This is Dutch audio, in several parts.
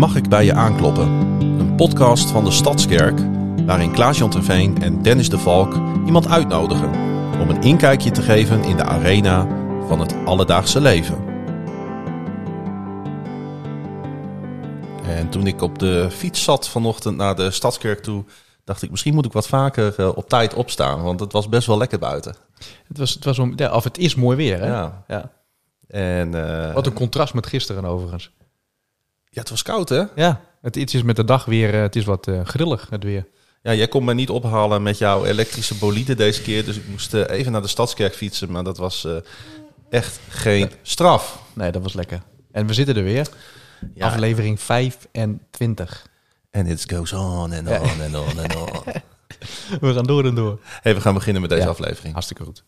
Mag ik bij je aankloppen? Een podcast van de Stadskerk waarin Klaas-Jan Terveen en Dennis de Valk iemand uitnodigen om een inkijkje te geven in de arena van het alledaagse leven. En toen ik op de fiets zat vanochtend naar de Stadskerk toe, dacht ik misschien moet ik wat vaker eh, op tijd opstaan, want het was best wel lekker buiten. Het, was, het, was om, ja, of het is mooi weer, hè? Ja. Ja. En eh, Wat een contrast met gisteren overigens. Ja, het was koud hè? Ja, het iets is met de dag weer, eh, het is wat eh, grillig, het weer. Ja, jij kon mij niet ophalen met jouw elektrische bolide deze keer. Dus ik moest eh, even naar de Stadskerk fietsen. Maar dat was echt geen straf. Nee, dat was lekker. En we zitten er weer. Ja. Aflevering 25. En it goes on en on en on en on. We gaan door en door. Hey, we gaan beginnen met deze Ja. aflevering. Hartstikke goed.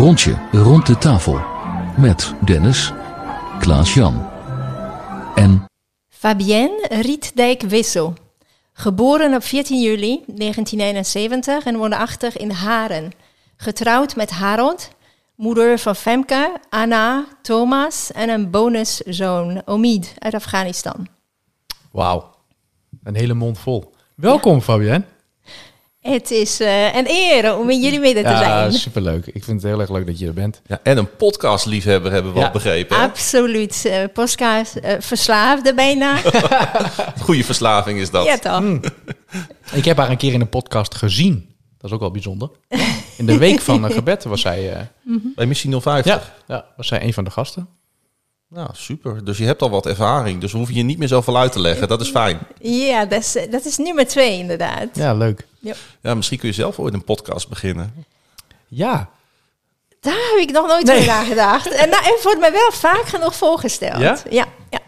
Rondje rond de tafel. Met Dennis, Klaas-Jan en Fabienne Rietdijk-Wissel. Geboren op 14 juli 1971 en woonachtig in Haren. Getrouwd met Harold, moeder van Femke, Anna, Thomas en een bonuszoon, Omid, uit Afghanistan. Wauw. Een hele mond vol. Welkom Fabienne. Het is eh, een eer om met jullie midden te Ja, zijn. superleuk. Ik vind het heel erg leuk dat je er bent. Ja, en een podcastliefhebber hebben we Ja. al begrepen. hè? Absoluut. eh podcast eh, verslaafde bijna. Goede verslaving is dat. ja, toch? Ik heb haar een keer in een podcast gezien. Dat is ook wel bijzonder. In de week van eh, gebed was zij, eh, Bij Missie 050. ja, ja, was zij een van de gasten. Nou, super. Dus je hebt al wat ervaring. Dus we hoeven je niet meer zoveel uit te leggen. Dat is fijn. Ja, dat is, dat is nummer twee inderdaad. Ja, leuk. Ja, misschien kun je zelf ooit een podcast beginnen. Ja, Daar heb ik nog nooit Nee. over nagedacht. En nou, het wordt me wel vaak genoeg voorgesteld. Ja? Ja, ja.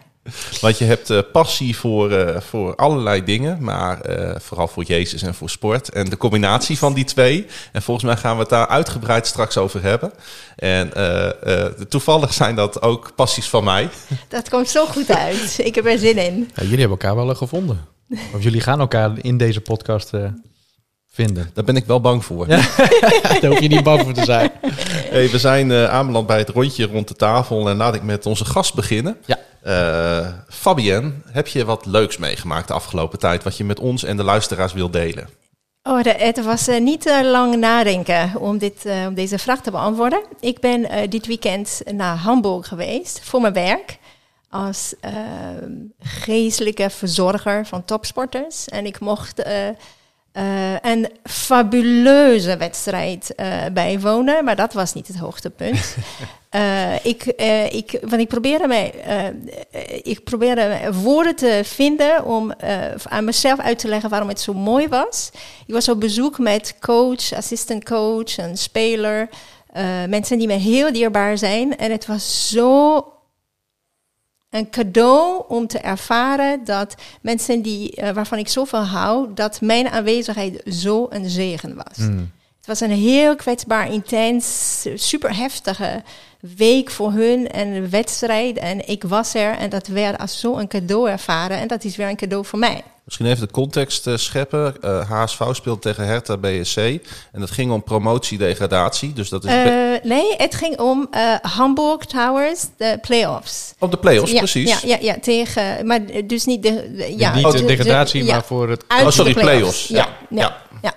Want je hebt eh, passie voor, eh, voor allerlei dingen, maar eh, vooral voor Jezus en voor sport. En de combinatie van die twee. En volgens mij gaan we het daar uitgebreid straks over hebben. En eh, eh, toevallig zijn dat ook passies van mij. Dat komt zo goed uit. Ik heb er zin in. Ja, jullie hebben elkaar wel gevonden. Of jullie gaan elkaar in deze podcast eh, vinden. Daar ben ik wel bang voor. Ja. Daar hoef je niet bang voor te zijn. Hey, we zijn eh, aanbeland bij het rondje rond de tafel. En laat ik met onze gast beginnen. Ja. Eh, Fabienne, heb je wat leuks meegemaakt de afgelopen tijd... wat je met ons en de luisteraars wil delen? Oh, het was eh, niet eh, lang nadenken om, dit, om deze vraag te beantwoorden. Ik ben eh, dit weekend naar Hamburg geweest voor mijn werk als eh, geestelijke verzorger van topsporters. En ik mocht eh, een fabuleuze wedstrijd eh, bijwonen, maar dat was niet het hoogtepunt. Eh, ik, ik, want ik probeerde, mij, ik probeerde woorden te vinden om aan mezelf uit te leggen waarom het zo mooi was. Ik was op bezoek met coach, assistant coach, een speler, mensen die me heel dierbaar zijn. En het was zo een cadeau om te ervaren dat mensen die, eh, waarvan ik zoveel hou, dat mijn aanwezigheid zo een zegen was. Het was een heel kwetsbaar, intens, super heftige week voor hun en een wedstrijd. En ik was er en dat werd als zo een cadeau ervaren. En dat is weer een cadeau voor mij. Misschien even de context eh, scheppen. Eh, HSV speelt tegen Hertha BSC. En dat ging om promotie-degradatie. Dus dat is Eh, nee, het ging om eh, Hamburg Towers, de play-offs. op de play-offs, ja, precies. Ja, ja, ja, tegen, maar dus niet de, de- ja, niet oh, de de- degradatie, ja, maar voor het... Oh, sorry, play-offs. Ja, ja. ja,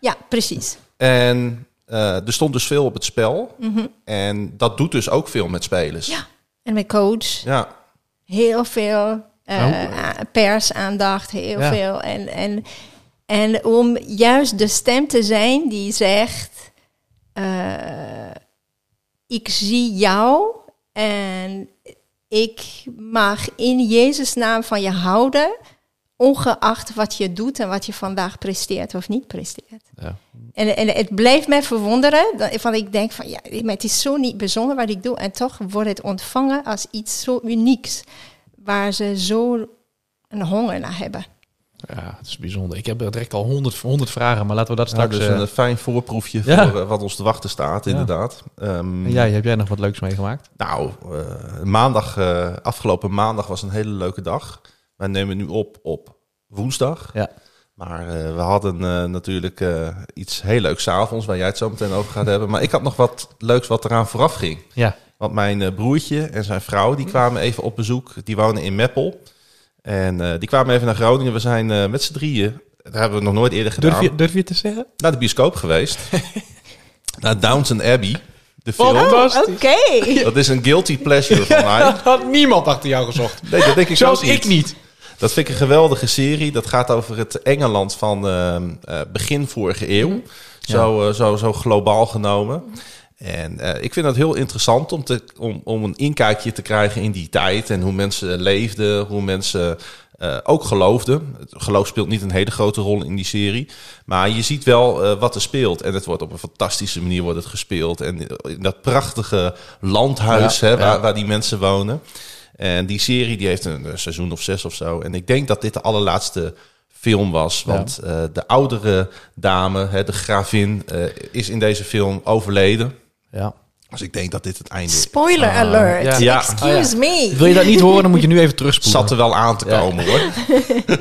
ja. precies. En eh, er stond dus veel op het spel. En dat doet dus ook veel met spelers. Mhm. Ja. En mijn coach, Ja. heel veel eh, Oh. persaandacht, heel Ja. veel. En, en, en om juist de stem te zijn die zegt: eh, Ik zie jou en ik mag in Jezus' naam van je houden, ongeacht wat je doet en wat je vandaag presteert of niet presteert. Ja. En, en het blijft mij verwonderen. dat- Van ik denk van ja, het is zo niet bijzonder wat ik doe. En toch wordt het ontvangen als iets zo unieks. Waar ze zo een honger naar hebben. Ja, het is bijzonder. Ik heb direct al 100, 100 vragen, maar laten we dat Ja, straks... dus eh, een fijn voorproefje Ja. voor eh, wat ons te wachten staat, Ja. inderdaad. Ehm, en jij, heb jij nog wat leuks meegemaakt? Nou, eh, maandag, eh, afgelopen maandag was een hele leuke dag. Wij nemen nu op op woensdag. Ja. Maar eh, we hadden eh, natuurlijk eh, iets heel leuks avonds, waar jij het zo meteen over gaat hebben. Maar ik had nog wat leuks wat eraan vooraf ging. Ja. Want mijn eh, broertje en zijn vrouw, die kwamen even op bezoek. Die wonen in Meppel. En eh, die kwamen even naar Groningen. We zijn eh, met z'n drieën, dat hebben we nog nooit eerder gedaan, Durf je, durf je het te zeggen? naar de bioscoop geweest. naar Downton Abbey, de film. Fantastisch. Oké. Dat is een guilty pleasure van mij. Dat had niemand achter jou gezocht. Nee, dat denk ik Zelfs ik niet. Dat vind ik een geweldige serie. Dat gaat over het Engeland van ehm, eh, begin vorige eeuw. Zo, eh, zo, zo globaal genomen. En eh, ik vind het heel interessant om, te, om, om een inkijkje te krijgen in die tijd. En hoe mensen leefden, hoe mensen eh, ook geloofden. Het geloof speelt niet een hele grote rol in die serie. Maar je ziet wel eh, wat er speelt. En het wordt op een fantastische manier wordt het gespeeld. En in dat prachtige landhuis Ja, hè, ja. waar, waar die mensen wonen. En die serie die heeft een, seizoen of zes of zo. En ik denk dat dit de allerlaatste film was. Want eh, de oudere dame, hè, de gravin, eh, is in deze film overleden. Ja. Dus ik denk dat dit het einde is. Spoiler alert. ja. Ja. Excuse me. Wil je dat niet horen, dan moet je nu even terugspoelen. Zat er wel aan te Ja. komen hoor.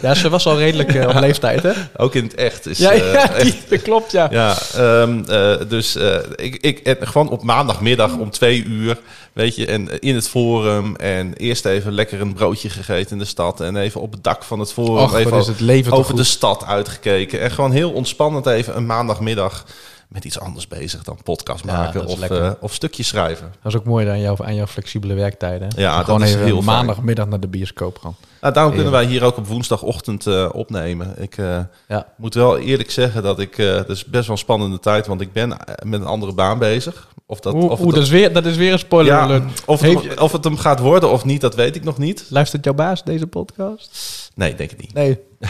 Ja, ze was al redelijk eh, op leeftijd, hè? Ook in het echt. Is, Ja, eh, ja echt- die- dat klopt, ja. Ja, ehm, eh, dus eh, ik, ik en gewoon op maandagmiddag om twee uur, weet je, en in het forum en eerst even lekker een broodje gegeten in de stad en even op het dak van het forum Och, even wat is het leven toch over de stad uitgekeken en gewoon heel ontspannend even een maandagmiddag met iets anders bezig dan podcast maken of, eh, of stukjes schrijven. Dat is ook mooi aan, jou, aan jouw flexibele werktijden. Ja, dat Gewoon is even heel maandagmiddag naar de bioscoop gaan. Nou, daarom kunnen wij hier ook op woensdagochtend eh, opnemen. Ik eh, Ja. moet wel eerlijk zeggen dat ik, het is best wel een spannende tijd, want ik ben met een andere baan bezig. Of dat, Oeh, of oeh, het- dat, is weer, dat is weer een spoiler Ja, of, het, hem- of het hem gaat worden of niet, dat weet ik nog niet. Luistert jouw baas deze podcast? Nee, denk het niet. Nee.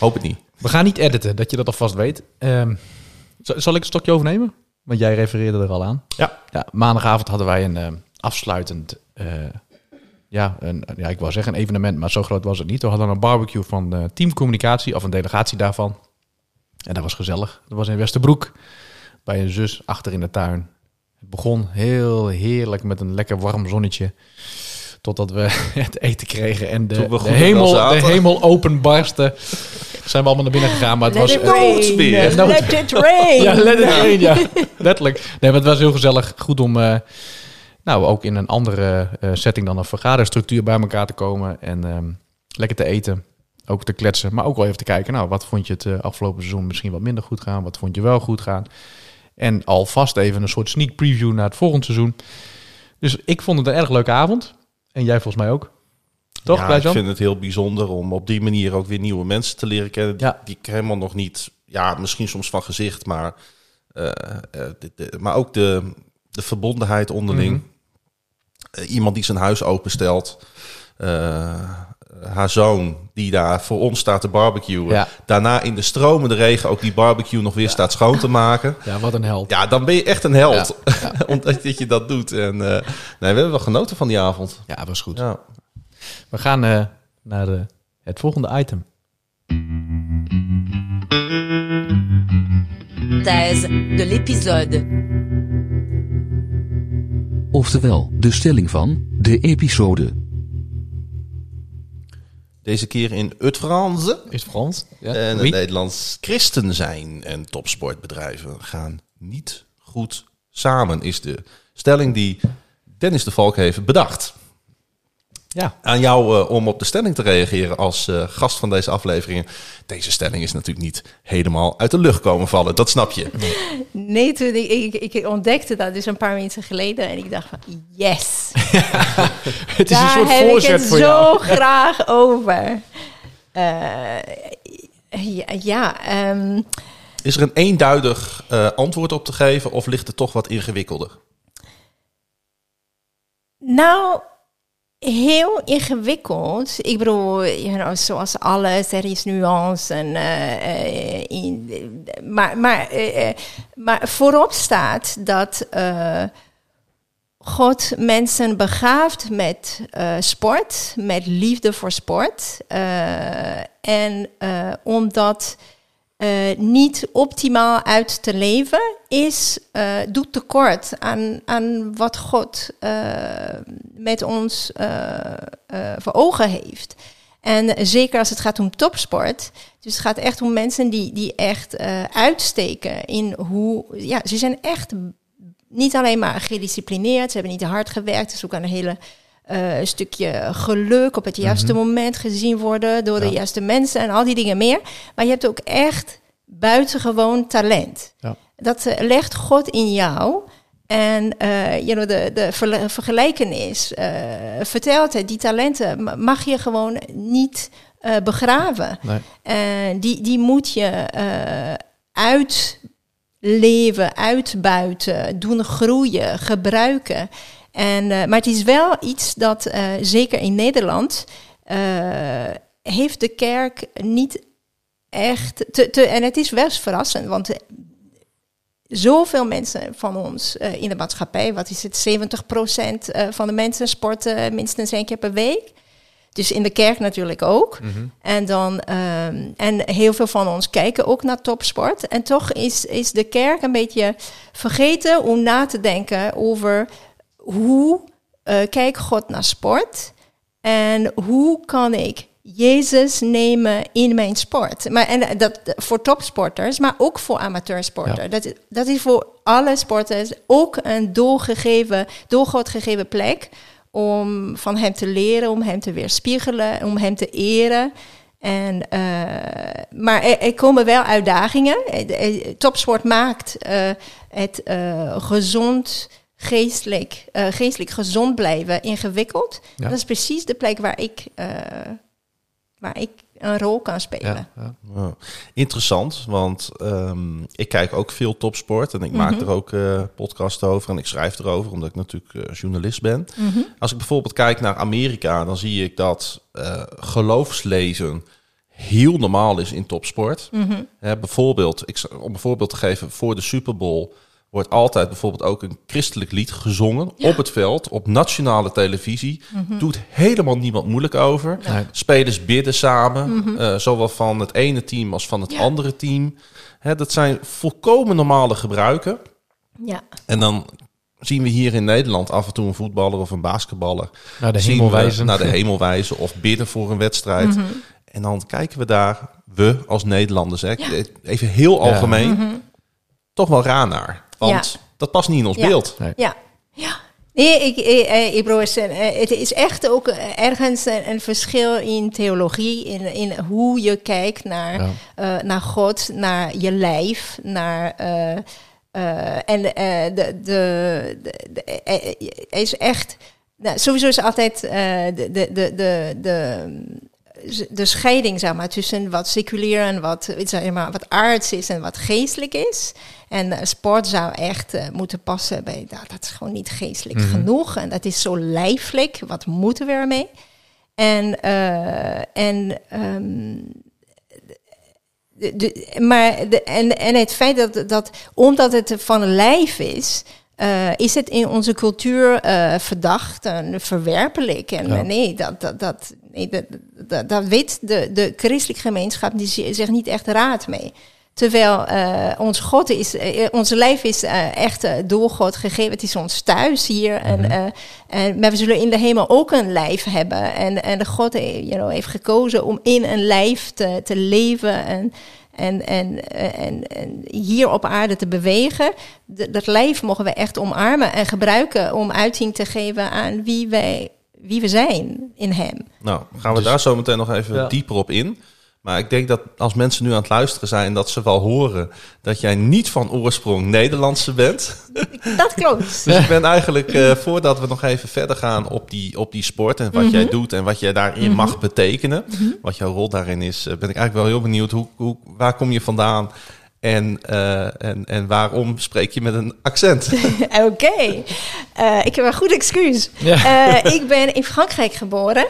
Hoop het niet. We gaan niet editen, dat je dat alvast weet. Ehm, zal ik het stokje overnemen? Want jij refereerde er al aan. Ja. Ja, maandagavond hadden wij een ehm, afsluitend... eh, ja, een, ja, ik wou zeggen een evenement, maar zo groot was het niet. We hadden een barbecue van eh teamcommunicatie, of een delegatie daarvan. En dat was gezellig. Dat was in Westerbroek, bij een zus achter in de tuin. Het begon heel heerlijk met een lekker warm zonnetje. Totdat we het eten kregen en de, de, hemel, de hemel openbarstte. Zijn we allemaal naar binnen gegaan, maar het Let was... rain. Noodspeer. Let it rain. ja, let it rain, ja. Letterlijk. Nee, maar het was heel gezellig. Goed om, eh, nou, ook in een andere eh, setting dan een vergaderstructuur bij elkaar te komen. En ehm, lekker te eten. Ook te kletsen. Maar ook wel even te kijken, nou, wat vond je het eh, afgelopen seizoen misschien wat minder goed gaan? Wat vond je wel goed gaan? En alvast even een soort sneak preview naar het volgende seizoen. Dus ik vond het een erg leuke avond. En jij volgens mij ook. Toch, ja, ik vind het heel bijzonder om op die manier ook weer nieuwe mensen te leren kennen. Die, Ja. die ik helemaal nog niet, ja, misschien soms van gezicht, maar, eh, eh, de, de- maar ook de, de verbondenheid onderling. Mhm. Eh, iemand die zijn huis openstelt. Eh, haar zoon die daar voor ons staat te barbecuen. Ja. Daarna in de stromende regen ook die barbecue nog weer staat schoon te maken. Ja, wat een held. Ja, dan ben je echt een held. Omdat dat je dat doet. En nee, we hebben wel genoten van die avond. Ja, was goed. We gaan eh, naar eh, het volgende item. Thèse de l'épisode. Oftewel, de stelling van de episode. Deze keer in het Franse. Is het Frans? Ja. En het? Nederlands christen zijn en topsportbedrijven gaan niet goed samen, is de stelling die Dennis de Valk heeft bedacht. Ja. Aan jou eh, om op de stelling te reageren als eh, gast van deze afleveringen. Deze stelling is natuurlijk niet helemaal uit de lucht komen vallen, dat snap je. Nee, toen ik, ik, ik ontdekte dat dus een paar minuten geleden en ik dacht van yes, Het is een soort heb ik voorzet het voor zo graag over. Eh, ja, ja ehm, Is er een eenduidig antwoord op te geven of ligt het toch wat ingewikkelder? nou, heel ingewikkeld. Ik bedoel, you know, zoals alles, er is nuance. En, eh, eh, maar, maar, eh, maar voorop staat dat God mensen begaaft met sport, met liefde voor sport. En eh, eh, niet optimaal uit te leven, is, eh, doet tekort aan, aan wat God eh, met ons voor ogen heeft. En zeker als het gaat om topsport. Dus het gaat echt om mensen die, die echt uitsteken in hoe. Ja, ze zijn echt niet alleen maar gedisciplineerd. Ze hebben niet hard gewerkt. Is ook een hele eh, stukje geluk op het juiste moment gezien worden door de juiste mensen en al die dingen meer. Maar je hebt ook echt buitengewoon talent. Ja. Dat eh, legt God in jou. En eh you know, de, de verle- vergelijkenis vertelt het, die talenten ma- mag je gewoon niet begraven. Nee. En die, die moet je uitleven, uitbuiten, doen groeien, gebruiken. En, eh, maar het is wel iets dat, eh, zeker in Nederland, eh, heeft de kerk niet echt. Te, te, en het is wel verrassend, want zoveel mensen van ons in de maatschappij, wat is het, 70% eh, van de mensen sporten minstens één keer per week. Dus in de kerk natuurlijk ook. En, dan, ehm, en heel veel van ons kijken ook naar topsport. En toch is, is de kerk een beetje vergeten om na te denken over hoe eh kijkt God naar sport. En hoe kan ik Jezus nemen in mijn sport. Maar, en dat voor topsporters, maar ook voor amateursporters. Ja. Dat, is- dat is voor alle sporters ook een doorgegeven, door God gegeven plek om van hem te leren, om hem te weerspiegelen, om hem te eren. En, eh, maar er, er komen wel uitdagingen. Eh, eh, Topsport maakt eh, het eh, gezond, geestelijk, eh, geestelijk gezond blijven ingewikkeld. Ja. Dat is precies de plek waar ik, eh, waar ik een rol kan spelen. Ja, ja. Ja. Interessant, want ehm, ik kijk ook veel topsport en ik maak Mhm. er ook eh podcasts over en ik schrijf erover omdat ik natuurlijk journalist ben. Mhm. Als ik bijvoorbeeld kijk naar Amerika, dan zie ik dat geloofslezen heel normaal is in topsport. Mhm. Bijvoorbeeld, ik, om een voorbeeld te geven, voor de Super Bowl wordt altijd bijvoorbeeld ook een christelijk lied gezongen Ja. op het veld, op nationale televisie. Mhm. Doet helemaal niemand moeilijk over. Nee. Spelers bidden samen, eh, zowel van het ene team als van het Mhm. Ja. andere team. Hè, dat zijn volkomen normale gebruiken. Ja. En dan zien we hier in Nederland af en toe een voetballer of een basketballer Naar de hemel wijzen. naar de hemel wijzen of bidden voor een wedstrijd. Mhm. En dan kijken we daar, we als Nederlanders, hè, even heel Ja. algemeen, Mhm. toch wel raar naar. Want Ja. dat past niet in ons Ja. beeld. Ja, ja. Nee, ik, ik, eh, ik het is een- eh, het is echt ook eh, ergens een, een verschil in theologie, in, in hoe je kijkt naar, Ja. eh, naar God, naar je lijf, naar. eh, eh, en eh, de, de, de, de- eh, eh, is echt. Nou, sowieso is altijd eh, de, de, de, de, de, scheiding zeg maar, tussen wat seculier en wat, zeg maar, wat aards is en wat geestelijk is. En eh, sport zou echt eh, moeten passen bij nou, dat is gewoon niet geestelijk Mhm. genoeg. En dat is zo lijfelijk. Wat moeten we ermee? En, eh, en ehm, de, de- maar de, en, en het feit dat, dat omdat het van lijf is, eh, is het in onze cultuur eh, verdacht en verwerpelijk. En Ja. eh, nee, dat, dat, dat, nee dat, dat, dat weet de, de christelijke gemeenschap, die zi- zich niet echt raad mee. Terwijl eh, ons God is, eh, onze lijf is eh, echt door God gegeven. Het is ons thuis hier. en, eh, en, maar we zullen in de hemel ook een lijf hebben. En, en de God you know, heeft gekozen om in een lijf te, te leven. En, en, en, en, en hier op aarde te bewegen. D- dat lijf mogen we echt omarmen en gebruiken om uiting te geven aan wie, wij, wie we zijn in Hem. Nou, gaan we Dus- daar zo meteen nog even Ja. dieper op in. Maar ik denk dat als mensen nu aan het luisteren zijn, dat ze wel horen dat jij niet van oorsprong Nederlandse bent. Dat klopt. Dus ik ben eigenlijk, eh, voordat we nog even verder gaan op die, op die sport en wat Mhm. jij doet en wat jij daarin mag betekenen, wat jouw rol daarin is, eh, ben ik eigenlijk wel heel benieuwd. Hoe, hoe, waar kom je vandaan en, eh, en, en waarom spreek je met een accent? Oké, Eh, ik heb een goed excuus. Ja. Eh, ik ben in Frankrijk geboren.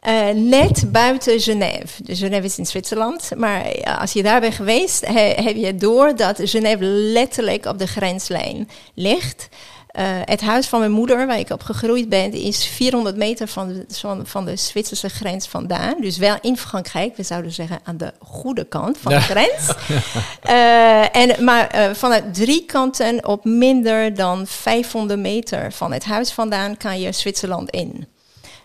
Eh, net buiten Genève. Dus Genève is in Zwitserland. Maar ja, als je daar bent geweest, he- heb je door dat Genève letterlijk op de grenslijn ligt. Eh, het huis van mijn moeder, waar ik op gegroeid ben, is 400 meter van de, van, van de Zwitserse grens vandaan. Dus wel in Frankrijk, we zouden zeggen aan de goede kant van de grens. Eh, en, maar vanuit drie kanten op minder dan 500 meter van het huis vandaan kan je Zwitserland in.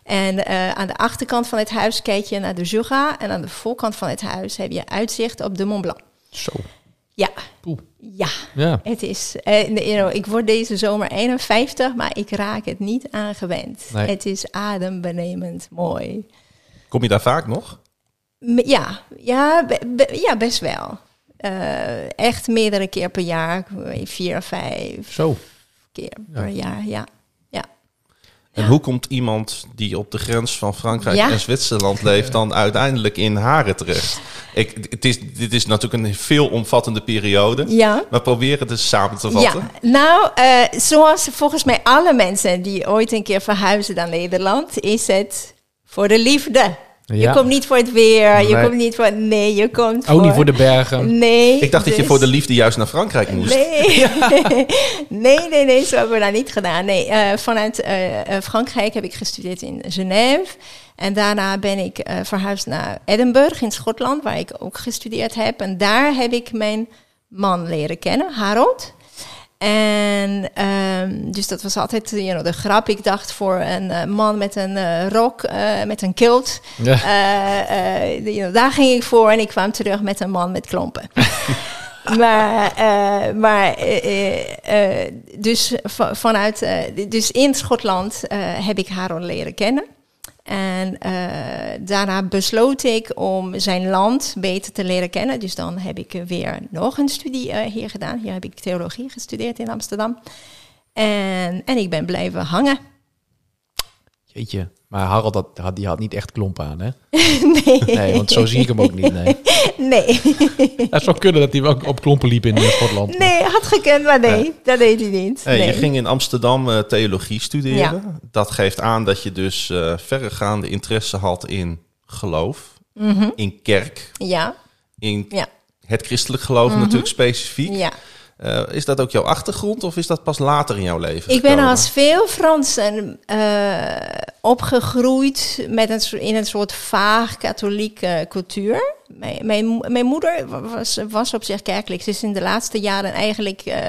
En eh, aan de achterkant van het huis kijk je naar de Jura. En aan de voorkant van het huis heb je uitzicht op de Mont Blanc. Zo. Ja, ja. Ja. Het is, eh, you know, ik word deze zomer 51, maar ik raak het niet aangewend. Nee. Het is adembenemend mooi. Kom je daar vaak nog? Ja, ja, be- be- ja best wel. Eh, echt meerdere keer per jaar, vier of vijf Zo. keer per jaar, ja. En hoe komt iemand die op de grens van Frankrijk Ja. en Zwitserland leeft dan uiteindelijk in Haren terecht? Ik, het is, dit is natuurlijk een veelomvattende periode. Ja. Maar probeer het eens samen te vatten. Ja, nou, eh, zoals volgens mij alle mensen die ooit een keer verhuizen naar Nederland, is het voor de liefde. Je komt niet voor het weer, je komt niet voor... Nee, je komt Ook niet voor de bergen. Nee. Ik dacht dat je dus- voor de liefde juist naar Frankrijk moest. Nee. nee, nee, nee, zo hebben we dat niet gedaan. Nee, eh, vanuit eh, eh, Frankrijk heb ik gestudeerd in Genève. En daarna ben ik eh, verhuisd naar Edinburgh in Schotland, waar ik ook gestudeerd heb. En daar heb ik mijn man leren kennen, Harold. En ehm, dus dat was altijd you know, de grap. Ik dacht voor een eh, man met een eh, rok, eh, met een kilt. Ja. Eh, eh, you know, daar ging ik voor en ik kwam terug met een man met klompen. maar eh, maar eh, eh, eh, dus va- vanuit, eh, dus in Schotland eh, heb ik Harold leren kennen. En eh, daarna besloot ik om zijn land beter te leren kennen. Dus dan heb ik weer nog een studie eh, hier gedaan. Hier heb ik theologie gestudeerd in Amsterdam. En, en ik ben blijven hangen. Jeetje. Maar Harald had, had, die had niet echt klompen aan, hè? nee. Nee, want zo zie ik hem ook niet, nee. Nee. Het zou kunnen dat hij wel op klompen liep in eh, Schotland. Nee, had gekund, maar nee, dat deed hij niet. Hey, nee. Je ging in Amsterdam eh, theologie studeren. Dat geeft aan dat je dus eh, verregaande interesse had in geloof, in kerk, Ja, in ja, het christelijk geloof natuurlijk specifiek. ja. Eh, is dat ook jouw achtergrond of is dat pas later in jouw leven Ik ben als veel Fransen eh, opgegroeid met een, in een soort vaag katholieke cultuur. Mijn, mijn, mo- mijn moeder was, was op zich kerkelijk. Ze is in de laatste jaren eigenlijk eh,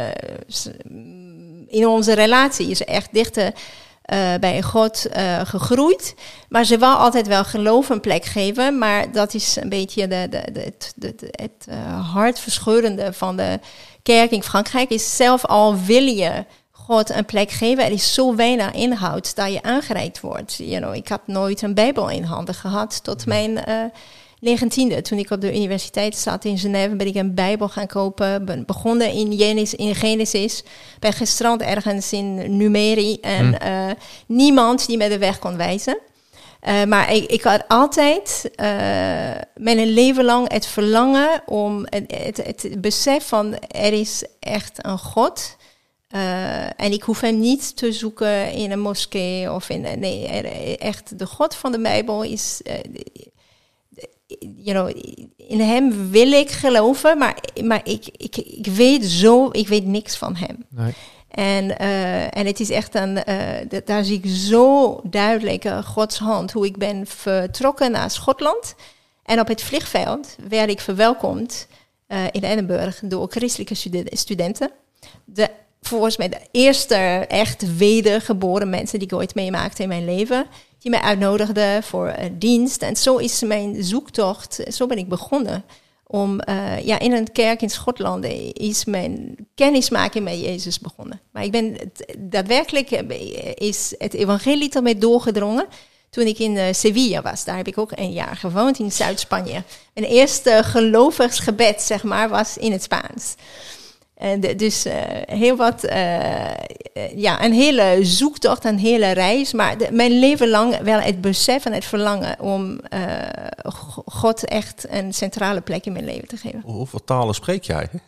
in onze relatie is echt dichter bij God gegroeid. Maar ze wou altijd wel geloof een plek geven. Maar dat is een beetje de, de, de, het, de- het hartverscheurende van de kerk in Frankrijk. Is zelf al wil je God een plek geven. Er is zo weinig inhoud dat je aangereikt wordt. You know, ik had nooit een Bijbel in handen gehad tot mijn eh negentiende. Toen ik op de universiteit zat in Genève, ben ik een Bijbel gaan kopen. Ben begonnen in Genesis, in Genesis. Ben gestrand ergens in Numeri. En eh, niemand die me de weg kon wijzen. Eh, maar ik, ik had altijd eh, mijn leven lang het verlangen om het, het, besef van er is echt een God. Eh, en ik hoef hem niet te zoeken in een moskee of in. Nee, echt de God van de Bijbel is. you know, in hem wil ik geloven, maar, maar ik, ik, ik weet zo, ik weet niks van hem. Nee. En, eh, en het is echt een, eh, daar zie ik zo duidelijk eh, Gods hand, hoe ik ben vertrokken naar Schotland. En op het vliegveld werd ik verwelkomd in Edinburgh door christelijke studen- studenten. De, volgens mij de eerste echt wedergeboren mensen die ik ooit meemaakte in mijn leven. Die mij uitnodigden voor dienst. En zo is mijn zoektocht, zo ben ik begonnen om uh, ja, in een kerk in Schotland is mijn kennismaking met Jezus begonnen. Maar ik ben daadwerkelijk is het evangelie mij doorgedrongen toen ik in uh, Sevilla was. Daar heb ik ook een jaar gewoond in Zuid-Spanje. Mijn eerste gelovigsgebed, zeg maar, was in het Spaans. En de, dus uh, heel wat, uh, ja, een hele zoektocht, een hele reis. Maar de, mijn leven lang wel het besef en het verlangen om uh, God echt een centrale plek in mijn leven te geven. Hoeveel talen spreek jij? Hè?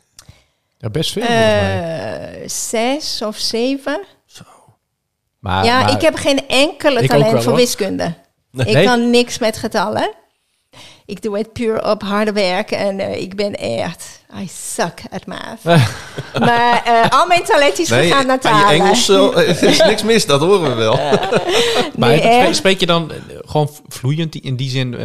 Ja, best veel. Uh, zes of zeven. Zo. Maar, ja, maar, ik heb geen enkele talent wel, voor hoor. wiskunde. Nee. Ik kan niks met getallen. Ik doe het puur op harde werk en uh, ik ben echt, I suck at math. maar uh, al mijn talent is Nee, gegaan naar aan talen. je Engels uh, is niks mis, dat horen we wel. maar nee, spreek, je dan eh, gewoon vloeiend in die zin?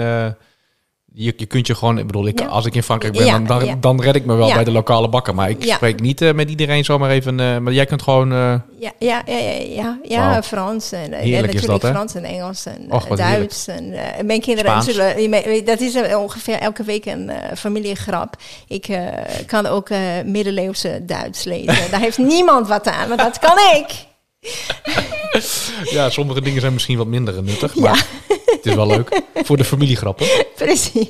Eh, je, je kunt je gewoon, ik bedoel, ik, Ja. als ik in Frankrijk ben, Ja, dan, dan, ja. dan red ik me wel bij de lokale bakker. Maar ik spreek niet eh, met iedereen zomaar even. eh, maar jij kunt gewoon. eh, Ja, ja, ja, ja, ja. Frans en eh, is natuurlijk dat? Frans en Engels en Och, eh, Duits. En, eh, mijn kinderen Spaans. zullen, dat is eh, ongeveer elke week een eh, familiegrap. Ik eh, kan ook eh, middeleeuwse Duits lezen. Daar heeft niemand wat aan, maar dat kan ik. ja, sommige dingen zijn misschien wat minder nuttig. Maar het is wel leuk. Voor de familiegrappen. Precies.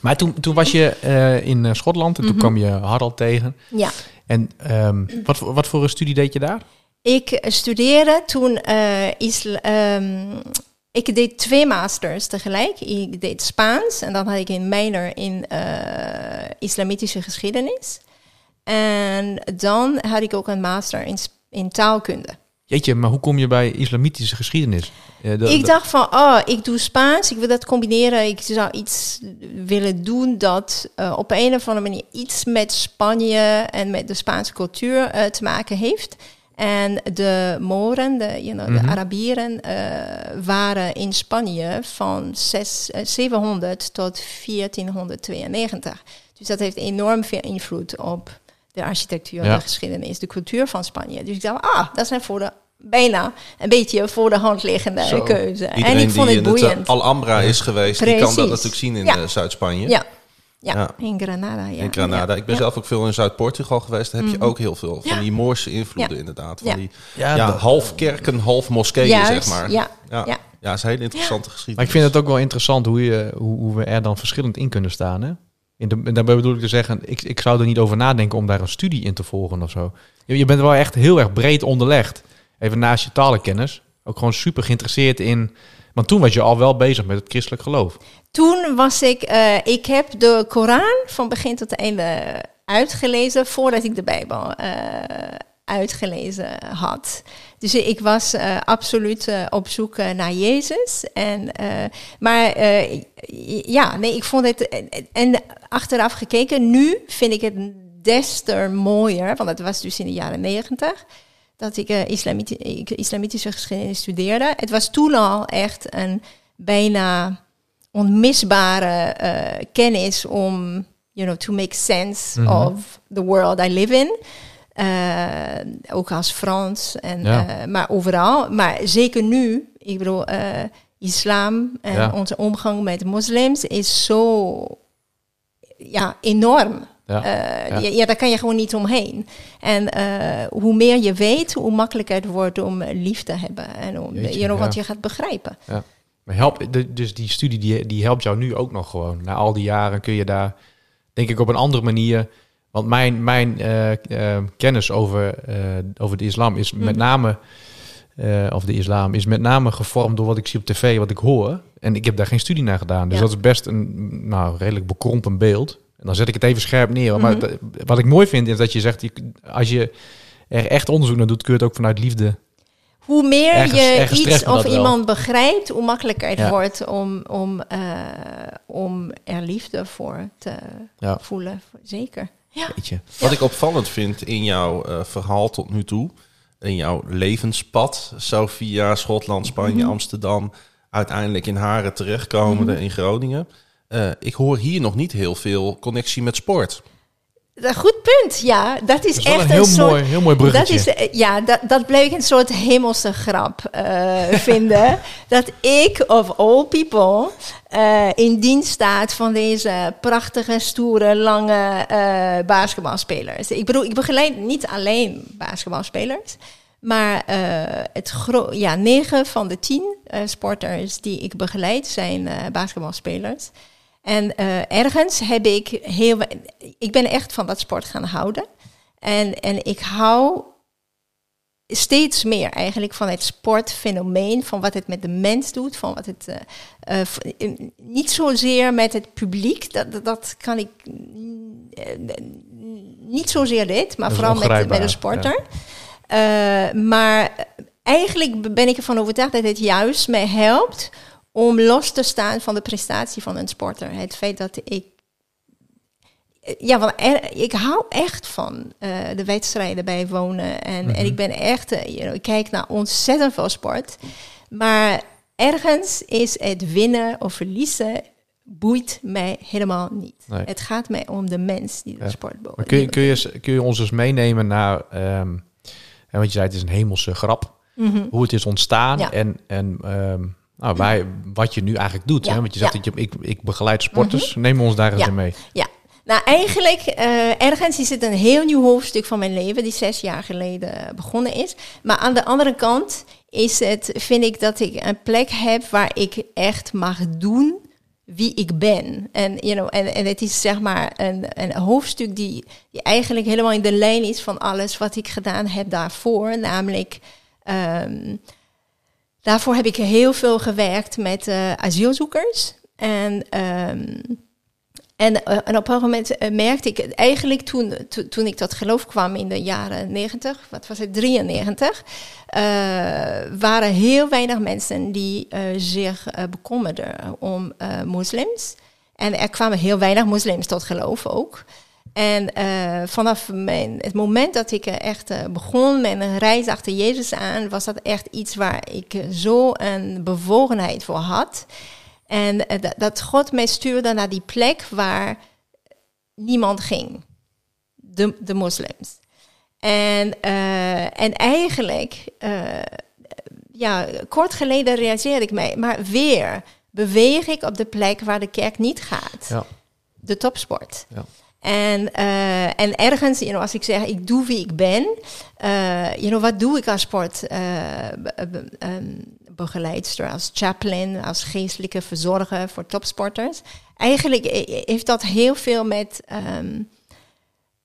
Maar toen, toen was je eh, in eh, Schotland en toen kwam je Harald tegen. Ja. En ehm, wat, voor- wat voor een studie deed je daar? Ik eh, studeerde toen isla- ehm, ik deed twee masters tegelijk. Ik deed Spaans en dan had ik een minor in islamitische geschiedenis. En dan had ik ook een master in, in taalkunde. Jeetje, maar hoe kom je bij islamitische geschiedenis? De- ik dacht van, oh, ik doe Spaans, ik wil dat combineren. Ik zou iets willen doen dat eh, op een of andere manier iets met Spanje en met de Spaanse cultuur eh, te maken heeft. En de Moren, de, you know, Mhm. de Arabieren, eh, waren in Spanje van zes, eh, 700 tot 1492. Dus dat heeft enorm veel invloed op de architectuur, Ja. de geschiedenis, de cultuur van Spanje. Dus ik dacht, ah, dat zijn voor de bijna een beetje voor de hand liggende Zo. keuze. Iedereen en ik vond die het in het boeiend. eh, Alhambra is geweest, die kan dat Precies. natuurlijk zien in Ja. eh, Zuid-Spanje. ja. Ja, Ja. in Granada. Ja. In Granada. Ik ben Ja. zelf ook veel in Zuid-Portugal geweest. Daar heb je Mhm. ook heel veel van Ja. die Moorse invloeden Ja. inderdaad. Van Ja. die ja, half kerken, half moskeeën, Juist, zeg maar. ja, ja. ja. Ja, dat is een hele interessante Maar geschiedenis. ik vind het ook wel interessant hoe, je, hoe, hoe we er dan verschillend in kunnen staan. Hè? In de, en daarbij bedoel ik te zeggen, ik, ik zou er niet over nadenken om daar een studie in te volgen of zo. Je, je bent wel echt heel erg breed onderlegd. Even naast je talenkennis. Ook gewoon super geïnteresseerd in... Want toen was je al wel bezig met het christelijk geloof. Toen was ik, eh, ik heb de Koran van begin tot einde uitgelezen voordat ik de Bijbel eh, uitgelezen had. Dus ik was eh, absoluut eh, op zoek eh, naar Jezus. En, maar ja, nee, ik vond het. En achteraf gekeken, nu vind ik het des te mooier, want dat was dus in de jaren negentig. Dat ik islamiti- ik islamitische geschiedenis studeerde. Het was toen al echt een bijna onmisbare kennis om, you know, to make sense Mhm. of the world I live in. Eh, ook als Frans, en, Ja. eh, maar overal. Maar zeker nu, ik bedoel, eh, islam en Ja. onze omgang met moslims is zo ja, enorm. Ja. Ja. daar kan je gewoon niet omheen. En hoe meer je weet, hoe makkelijker het wordt om lief te hebben. En om Jeetje, you know, wat je gaat begrijpen. Maar help, dus die studie die, die helpt jou nu ook nog gewoon. Na al die jaren kun je daar, denk ik, op een andere manier... Want mijn, mijn eh, eh, kennis over, eh, over de islam is met Mhm. name... of de islam is met name gevormd door wat ik zie op tv, wat ik hoor. En ik heb daar geen studie naar gedaan. Dus Ja. dat is best een nou, redelijk bekrompen beeld. En dan zet ik het even scherp neer. Maar d- wat ik mooi vind is dat je zegt, je, als je er echt onderzoek naar doet, kun je het ook vanuit liefde. Hoe meer Ergens- je ergens iets of wel. iemand begrijpt, hoe makkelijker het Ja. wordt om, om, om er liefde voor te Ja. voelen. Zeker. Ja. Weet je. Wat ik opvallend vind in jouw eh, verhaal tot nu toe, in jouw levenspad, zo via Schotland, Spanje, Mhm. Amsterdam, uiteindelijk in Haren terechtkomende in Groningen. Eh, ik hoor hier nog niet heel veel connectie met sport. Een goed punt, ja. Dat is, Dat is wel echt een heel, soort... mooi, heel mooi Dat is, eh, ja, dat, dat bleek een soort hemelse grap eh, vinden. Dat ik, of all people, eh, in dienst staat van deze prachtige, stoere, lange eh, basketbalspelers. Ik bedoel, ik begeleid niet alleen basketbalspelers. Maar eh, het gro- ja, negen van de tien eh, sporters die ik begeleid zijn eh, basketbalspelers. En eh, ergens heb ik heel... Ik ben echt van dat sport gaan houden. En, en ik hou steeds meer eigenlijk van het sportfenomeen, van wat het met de mens doet, van wat het eh, eh, niet zozeer met het publiek, dat, dat- kan ik niet zozeer dit, maar vooral met, met de sporter. Maar eigenlijk ben ik ervan overtuigd dat het juist mij helpt om los te staan van de prestatie van een sporter. Het feit dat ik ja, want er- ik hou echt van eh, de wedstrijden bijwonen. En, en ik ben echt, eh, you know, ik kijk naar ontzettend veel sport. Maar ergens is het winnen of verliezen boeit mij helemaal niet. Nee. Het gaat mij om de mens die de Ja. sport be- Maar kun je, kun, je, eens- kun je ons eens meenemen naar, ehm, hè, want je zei het is een hemelse grap, Mhm. hoe het is ontstaan Ja. en, en ehm, nou, waar, wat je nu eigenlijk doet. Ja, Hè? Want je zegt ja. dat je, ik, ik begeleid sporters. Neem ons daar eens Ja. in mee. Ja, nou eigenlijk eh, ergens is het een heel nieuw hoofdstuk van mijn leven die zes jaar geleden begonnen is. Maar aan de andere kant is het, vind ik dat ik een plek heb waar ik echt mag doen wie ik ben. En, you know, en, en het is zeg maar een, een hoofdstuk die, die eigenlijk helemaal in de lijn is van alles wat ik gedaan heb daarvoor. Namelijk, ehm, daarvoor heb ik heel veel gewerkt met eh, asielzoekers. En ehm, en, eh, en op een moment eh, merkte ik, eigenlijk toen, to- toen ik tot geloof kwam in de jaren 90, wat was het, 93, eh, waren heel weinig mensen die zich bekommerden om moslims. En er kwamen heel weinig moslims tot geloof ook. En eh, vanaf mijn, het moment dat ik echt eh, begon met een reis achter Jezus aan, was dat echt iets waar ik eh, zo een bewogenheid voor had. En dat- God mij stuurde naar die plek waar niemand ging. De, de moslims. En, en eigenlijk, ja, kort geleden realiseerde ik mij, maar weer beweeg ik op de plek waar de kerk niet gaat. Ja. De topsport. Ja. En, eh, en ergens, you know, als ik zeg, ik doe wie ik ben, eh you know, wat doe ik als sportbegeleidster, als chaplain, als geestelijke verzorger voor topsporters? Eigenlijk eh, heeft dat heel veel met. ehm,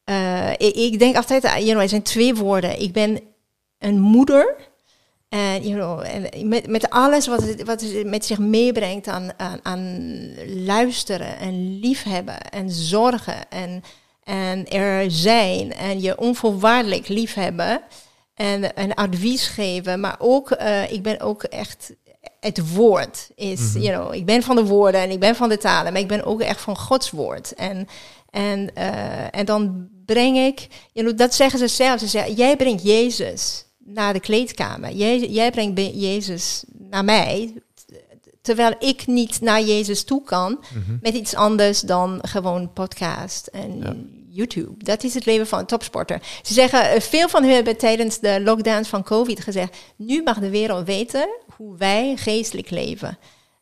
eh, ik, ik denk altijd, eh, you know, er zijn twee woorden. Ik ben een moeder. En, you know, met, met alles wat het, wat het met zich meebrengt aan, aan, aan luisteren en liefhebben en zorgen en, en er zijn en je onvoorwaardelijk liefhebben en, en advies geven. Maar ook, eh, ik ben ook echt, het woord is, you know, ik ben van de woorden en ik ben van de talen, maar ik ben ook echt van Gods woord. En, en, eh, en dan breng ik, you know, dat zeggen ze zelf, ze zeggen, jij brengt Jezus naar de kleedkamer. Jij, jij brengt Jezus naar mij, terwijl ik niet naar Jezus toe kan met iets anders dan gewoon podcast en Ja. YouTube. Dat is het leven van een topsporter. Ze zeggen, eh, veel van hen hebben tijdens de lockdowns van COVID gezegd, nu mag de wereld weten hoe wij geestelijk leven.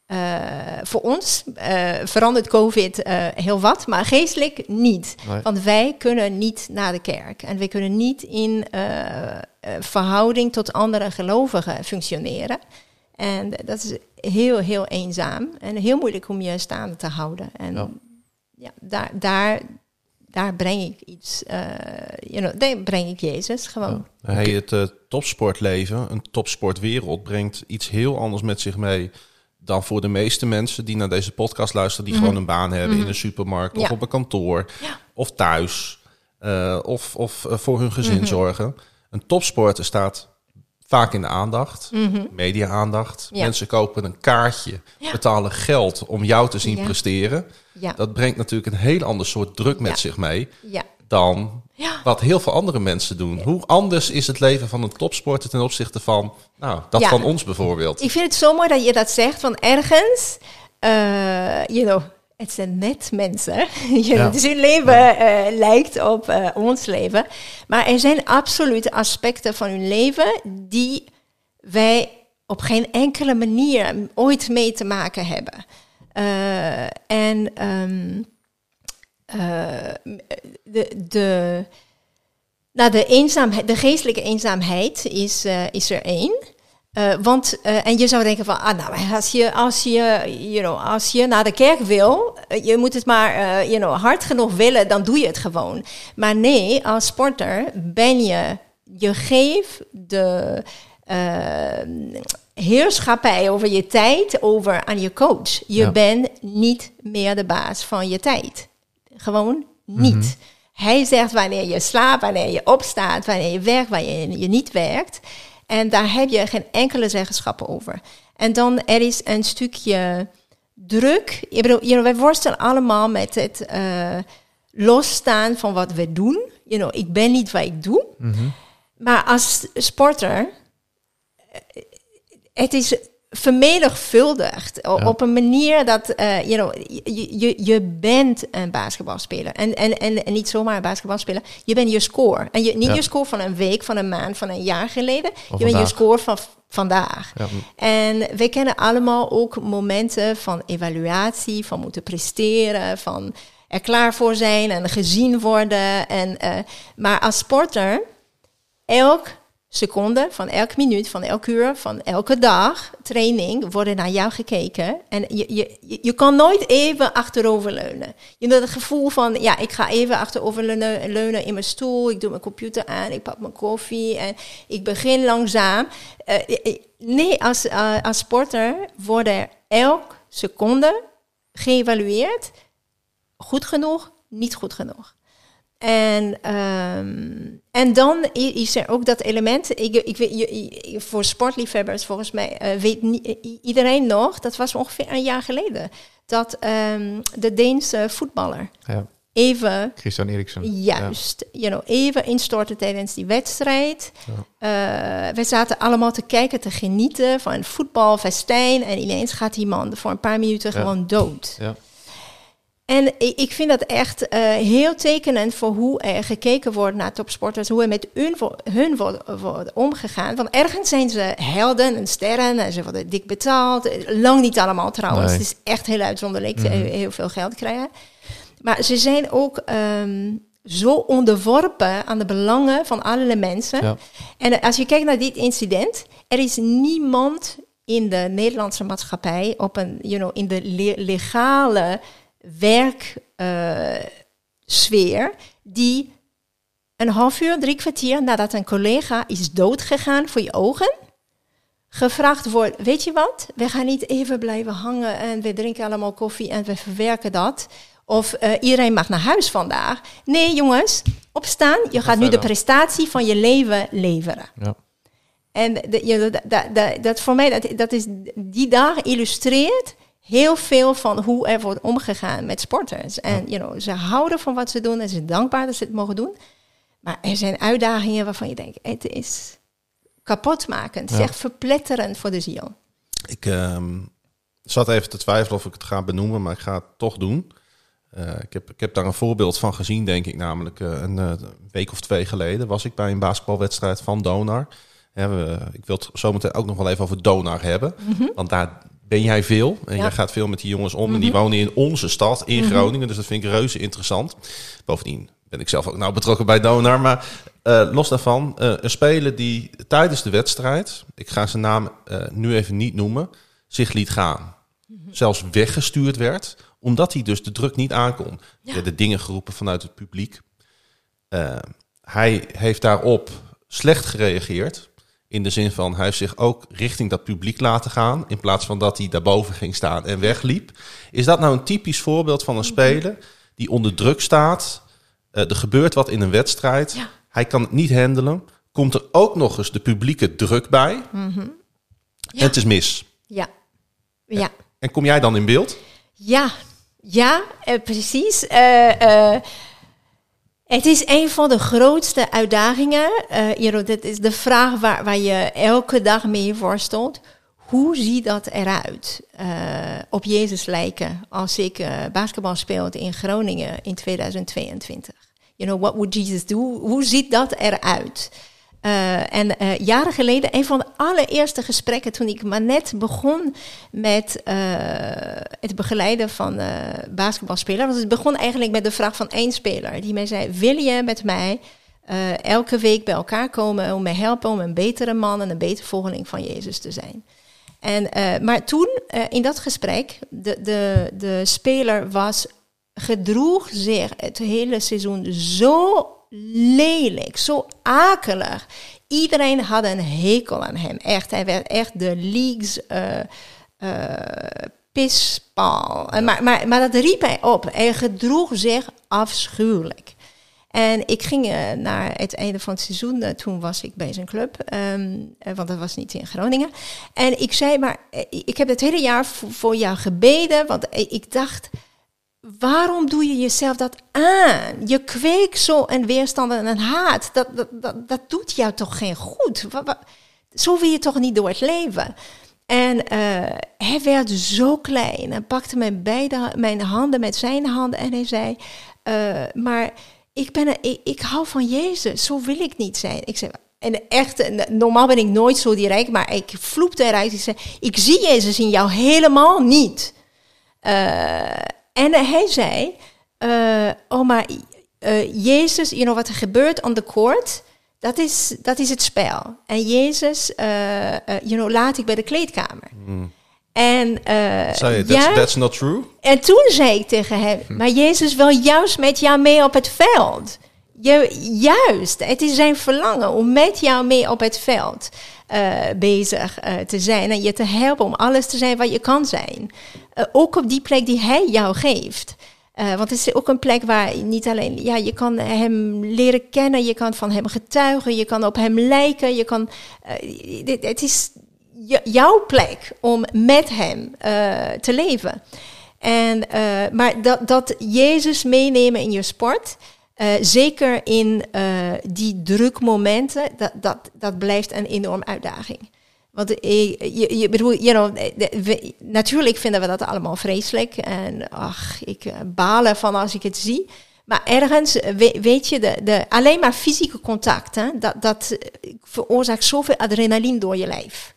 Eh, voor ons eh, verandert COVID eh, heel wat, maar geestelijk niet. Nee. Want wij kunnen niet naar de kerk en we kunnen niet in verhouding tot andere gelovigen functioneren. En dat is heel, heel eenzaam en heel moeilijk om je staande te houden. En Ja. ja, daar, daar, daar breng ik iets, you know, daar breng ik Jezus gewoon. Hey, het topsportleven, een topsportwereld, brengt iets heel anders met zich mee dan voor de meeste mensen die naar deze podcast luisteren, die gewoon een baan hebben in een supermarkt of Mhm. Op een kantoor Ja. of thuis eh, of, of eh, voor hun gezin Mhm. zorgen. Een topsporter staat vaak in de aandacht, media-aandacht. Mhm. Ja. Mensen kopen een kaartje, betalen geld om jou te zien presteren. Ja, Dat brengt natuurlijk een heel ander soort druk met zich mee ja. Dan Ja. wat heel veel andere mensen doen. Hoe anders is het leven van een topsporter ten opzichte van nou, dat Ja. van ons bijvoorbeeld? Ik vind het zo mooi dat je dat zegt, van ergens, eh you know, het zijn net mensen. Ja. Dus hun leven eh, lijkt op eh, ons leven. Maar er zijn absoluut aspecten van hun leven die wij op geen enkele manier ooit mee te maken hebben. En ehm, eh, de, de, nou, de, eenzaamheid, de geestelijke eenzaamheid is, eh, is er één. Eh, want, eh, en je zou denken van, ah, nou, als je, als je, you know, als je naar de kerk wil, eh, je moet het maar eh, you know, hard genoeg willen, dan doe je het gewoon. Maar nee, als sporter ben je, je geeft de eh, heerschappij over je tijd over aan je coach. Je Ja. bent niet meer de baas van je tijd. Gewoon niet. Hij zegt wanneer je slaapt, wanneer je opstaat, wanneer je werkt, wanneer je niet werkt. En daar heb je geen enkele zeggenschappen over. En dan er is een stukje druk. Ik bedoel, you know, wij worstelen allemaal met het eh, losstaan van wat we doen. You know, ik ben niet wat ik doe. Maar als sporter, eh, het is vermenigvuldigd. O- Ja. Op een manier dat eh, you know, je, je, je bent een basketbalspeler. En, en, en, en niet zomaar een basketbalspeler. Je bent je score. En je, niet Ja. je score van een week, van een maand, van een jaar geleden. Of je bent je score van vandaag. Ja. En we kennen allemaal ook momenten van evaluatie, van moeten presteren, van er klaar voor zijn en gezien worden. En, eh, maar als sporter, elk seconde, van elk minuut, van elk uur, van elke dag training worden naar jou gekeken. En je, je, je- kan nooit even achteroverleunen. Je hebt het gevoel van, ja, ik ga even achteroverleunen leunen in mijn stoel. Ik doe mijn computer aan, ik pak mijn koffie en ik begin langzaam. Eh, eh, nee, als, eh, als sporter worden elk seconde geëvalueerd. Goed genoeg, niet goed genoeg. En, ehm, en dan is er ook dat element. Ik, ik, je- voor sportliefhebbers, volgens mij, eh, weet niet, iedereen nog, dat was ongeveer een jaar geleden, dat ehm, de Deense voetballer Ja. even Christian Eriksen. Juist, you know, even instorten tijdens die wedstrijd. Eh, we zaten allemaal te kijken, te genieten van een voetbalfestijn. En ineens gaat die man voor een paar minuten gewoon dood. Ja. En ik, vind dat echt eh, heel tekenend voor hoe er gekeken wordt naar topsporters. Hoe er met hun, hun wordt, wordt omgegaan. Want ergens zijn ze helden en sterren en ze worden dik betaald. Eh, Lang niet allemaal trouwens. Nee. Het is echt heel uitzonderlijk. Ze heel, veel geld krijgen. Maar ze zijn ook ehm, zo onderworpen aan de belangen van alle mensen. Ja. En als je kijkt naar dit incident, er is niemand in de Nederlandse maatschappij op een, you know, in de le- legale werksfeer die een half uur, drie kwartier nadat een collega is doodgegaan voor je ogen, gevraagd wordt, weet je wat, we gaan niet even blijven hangen en we drinken allemaal koffie en we verwerken dat. Of eh, iedereen mag naar huis vandaag. Nee, jongens, opstaan. Je gaat nu de prestatie van je leven leveren. Ja. En dat, dat voor mij, dat, dat is, die dag illustreert heel veel van hoe er wordt omgegaan met sporters. En you know, ze houden van wat ze doen en ze zijn dankbaar dat ze het mogen doen. Maar er zijn uitdagingen waarvan je denkt, het is kapotmakend. Ja. echt verpletterend voor de ziel. Ik ehm, zat even te twijfelen of ik het ga benoemen, maar ik ga het toch doen. Eh, ik, heb, ik heb daar een voorbeeld van gezien, denk ik. Namelijk eh, een eh, week of twee geleden was ik bij een basketbalwedstrijd van Donar. We, ik wil het zometeen ook nog wel even over Donar hebben. Want daar ben jij veel. En Ja. jij gaat veel met die jongens om. En die wonen in onze stad, in Groningen. Dus dat vind ik reuze interessant. Bovendien ben ik zelf ook nou betrokken bij Donar. Maar eh, los daarvan, eh, een speler die tijdens de wedstrijd... ik ga zijn naam eh, nu even niet noemen... zich liet gaan. Zelfs weggestuurd werd, omdat hij dus de druk niet aankon. Er werden dingen geroepen vanuit het publiek. Hij heeft daarop slecht gereageerd. In de zin van, hij heeft zich ook richting dat publiek laten gaan. In plaats van dat hij daarboven ging staan en wegliep. Is dat nou een typisch voorbeeld van een speler die onder druk staat? Eh, er gebeurt wat in een wedstrijd. Ja. Hij kan het niet handelen. Komt er ook nog eens de publieke druk bij. En het is mis. Ja, ja. En kom jij dan in beeld? Ja, ja, eh, precies. Eh, het is een van de grootste uitdagingen. Eh, you know, dit is de vraag waar, waar je elke dag mee worstelt. Hoe ziet dat eruit? Eh, op Jezus lijken als ik eh, basketbal speelde in Groningen in 2022. You know, what would Jesus do? Hoe ziet dat eruit? Eh, en eh, jaren geleden, een van de allereerste gesprekken toen ik maar net begon met eh, het begeleiden van basketbalspelers. Was het begon eigenlijk met de vraag van één speler die mij zei: Wil je met mij elke week bij elkaar komen om mij helpen om een betere man en een betere volgeling van Jezus te zijn? En, maar toen, in dat gesprek, de, de, de speler was, gedroeg zich het hele seizoen zo lelijk, zo akelig. Iedereen had een hekel aan hem. Echt, hij werd echt de leagues pispaal. En Maar, maar, maar dat riep hij op. Hij gedroeg zich afschuwelijk. En ik ging eh, naar het einde van het seizoen, toen was ik bij zijn club, ehm, eh, want dat was niet in Groningen. En ik zei, maar ik heb het hele jaar voor, voor jou gebeden, want ik dacht, waarom doe je jezelf dat aan? Je kweekt zo een weerstand en een haat. Dat, dat, dat, doet jou toch geen goed? Zo wil je toch niet door het leven? En eh, hij werd zo klein. Hij pakte mijn, beide, mijn handen met zijn handen en hij zei: eh, Maar ik, ben een, ik, ik hou van Jezus, zo wil ik niet zijn. Ik zei. En echt, en normaal ben ik nooit zo direct, maar ik vloepte eruit. Ik zei: Ik zie Jezus in jou helemaal niet. Eh, en hij zei: eh, Oh, maar eh, Jezus, you know, wat er gebeurt on the court, dat is, dat is het spel. En Jezus, eh, eh, you know, laat ik bij de kleedkamer. En, eh, Zei je, that's, ja, that's not true? en toen zei ik tegen hem, maar Jezus wil juist met jou mee op het veld. Juist, het is zijn verlangen om met jou mee op het veld eh, bezig eh, te zijn. En je te helpen om alles te zijn wat je kan zijn. Eh, ook op die plek die hij jou geeft. Want het is ook een plek waar je niet alleen, ja, je kan hem leren kennen, je kan van hem getuigen, je kan op hem lijken, je kan, het is jouw plek om met hem te leven. En, maar dat, dat Jezus meenemen in je sport, eh, zeker in eh, die drukmomenten, dat, dat, dat blijft een enorme uitdaging. Want ik- je, je bedoel, you know, natuurlijk vinden we dat allemaal vreselijk. En ach, ik eh, balen van als ik het zie. Maar ergens, eh, we- weet je, de, de, alleen maar fysieke contact, hè, dat, dat eh, veroorzaakt zoveel adrenaline door je lijf.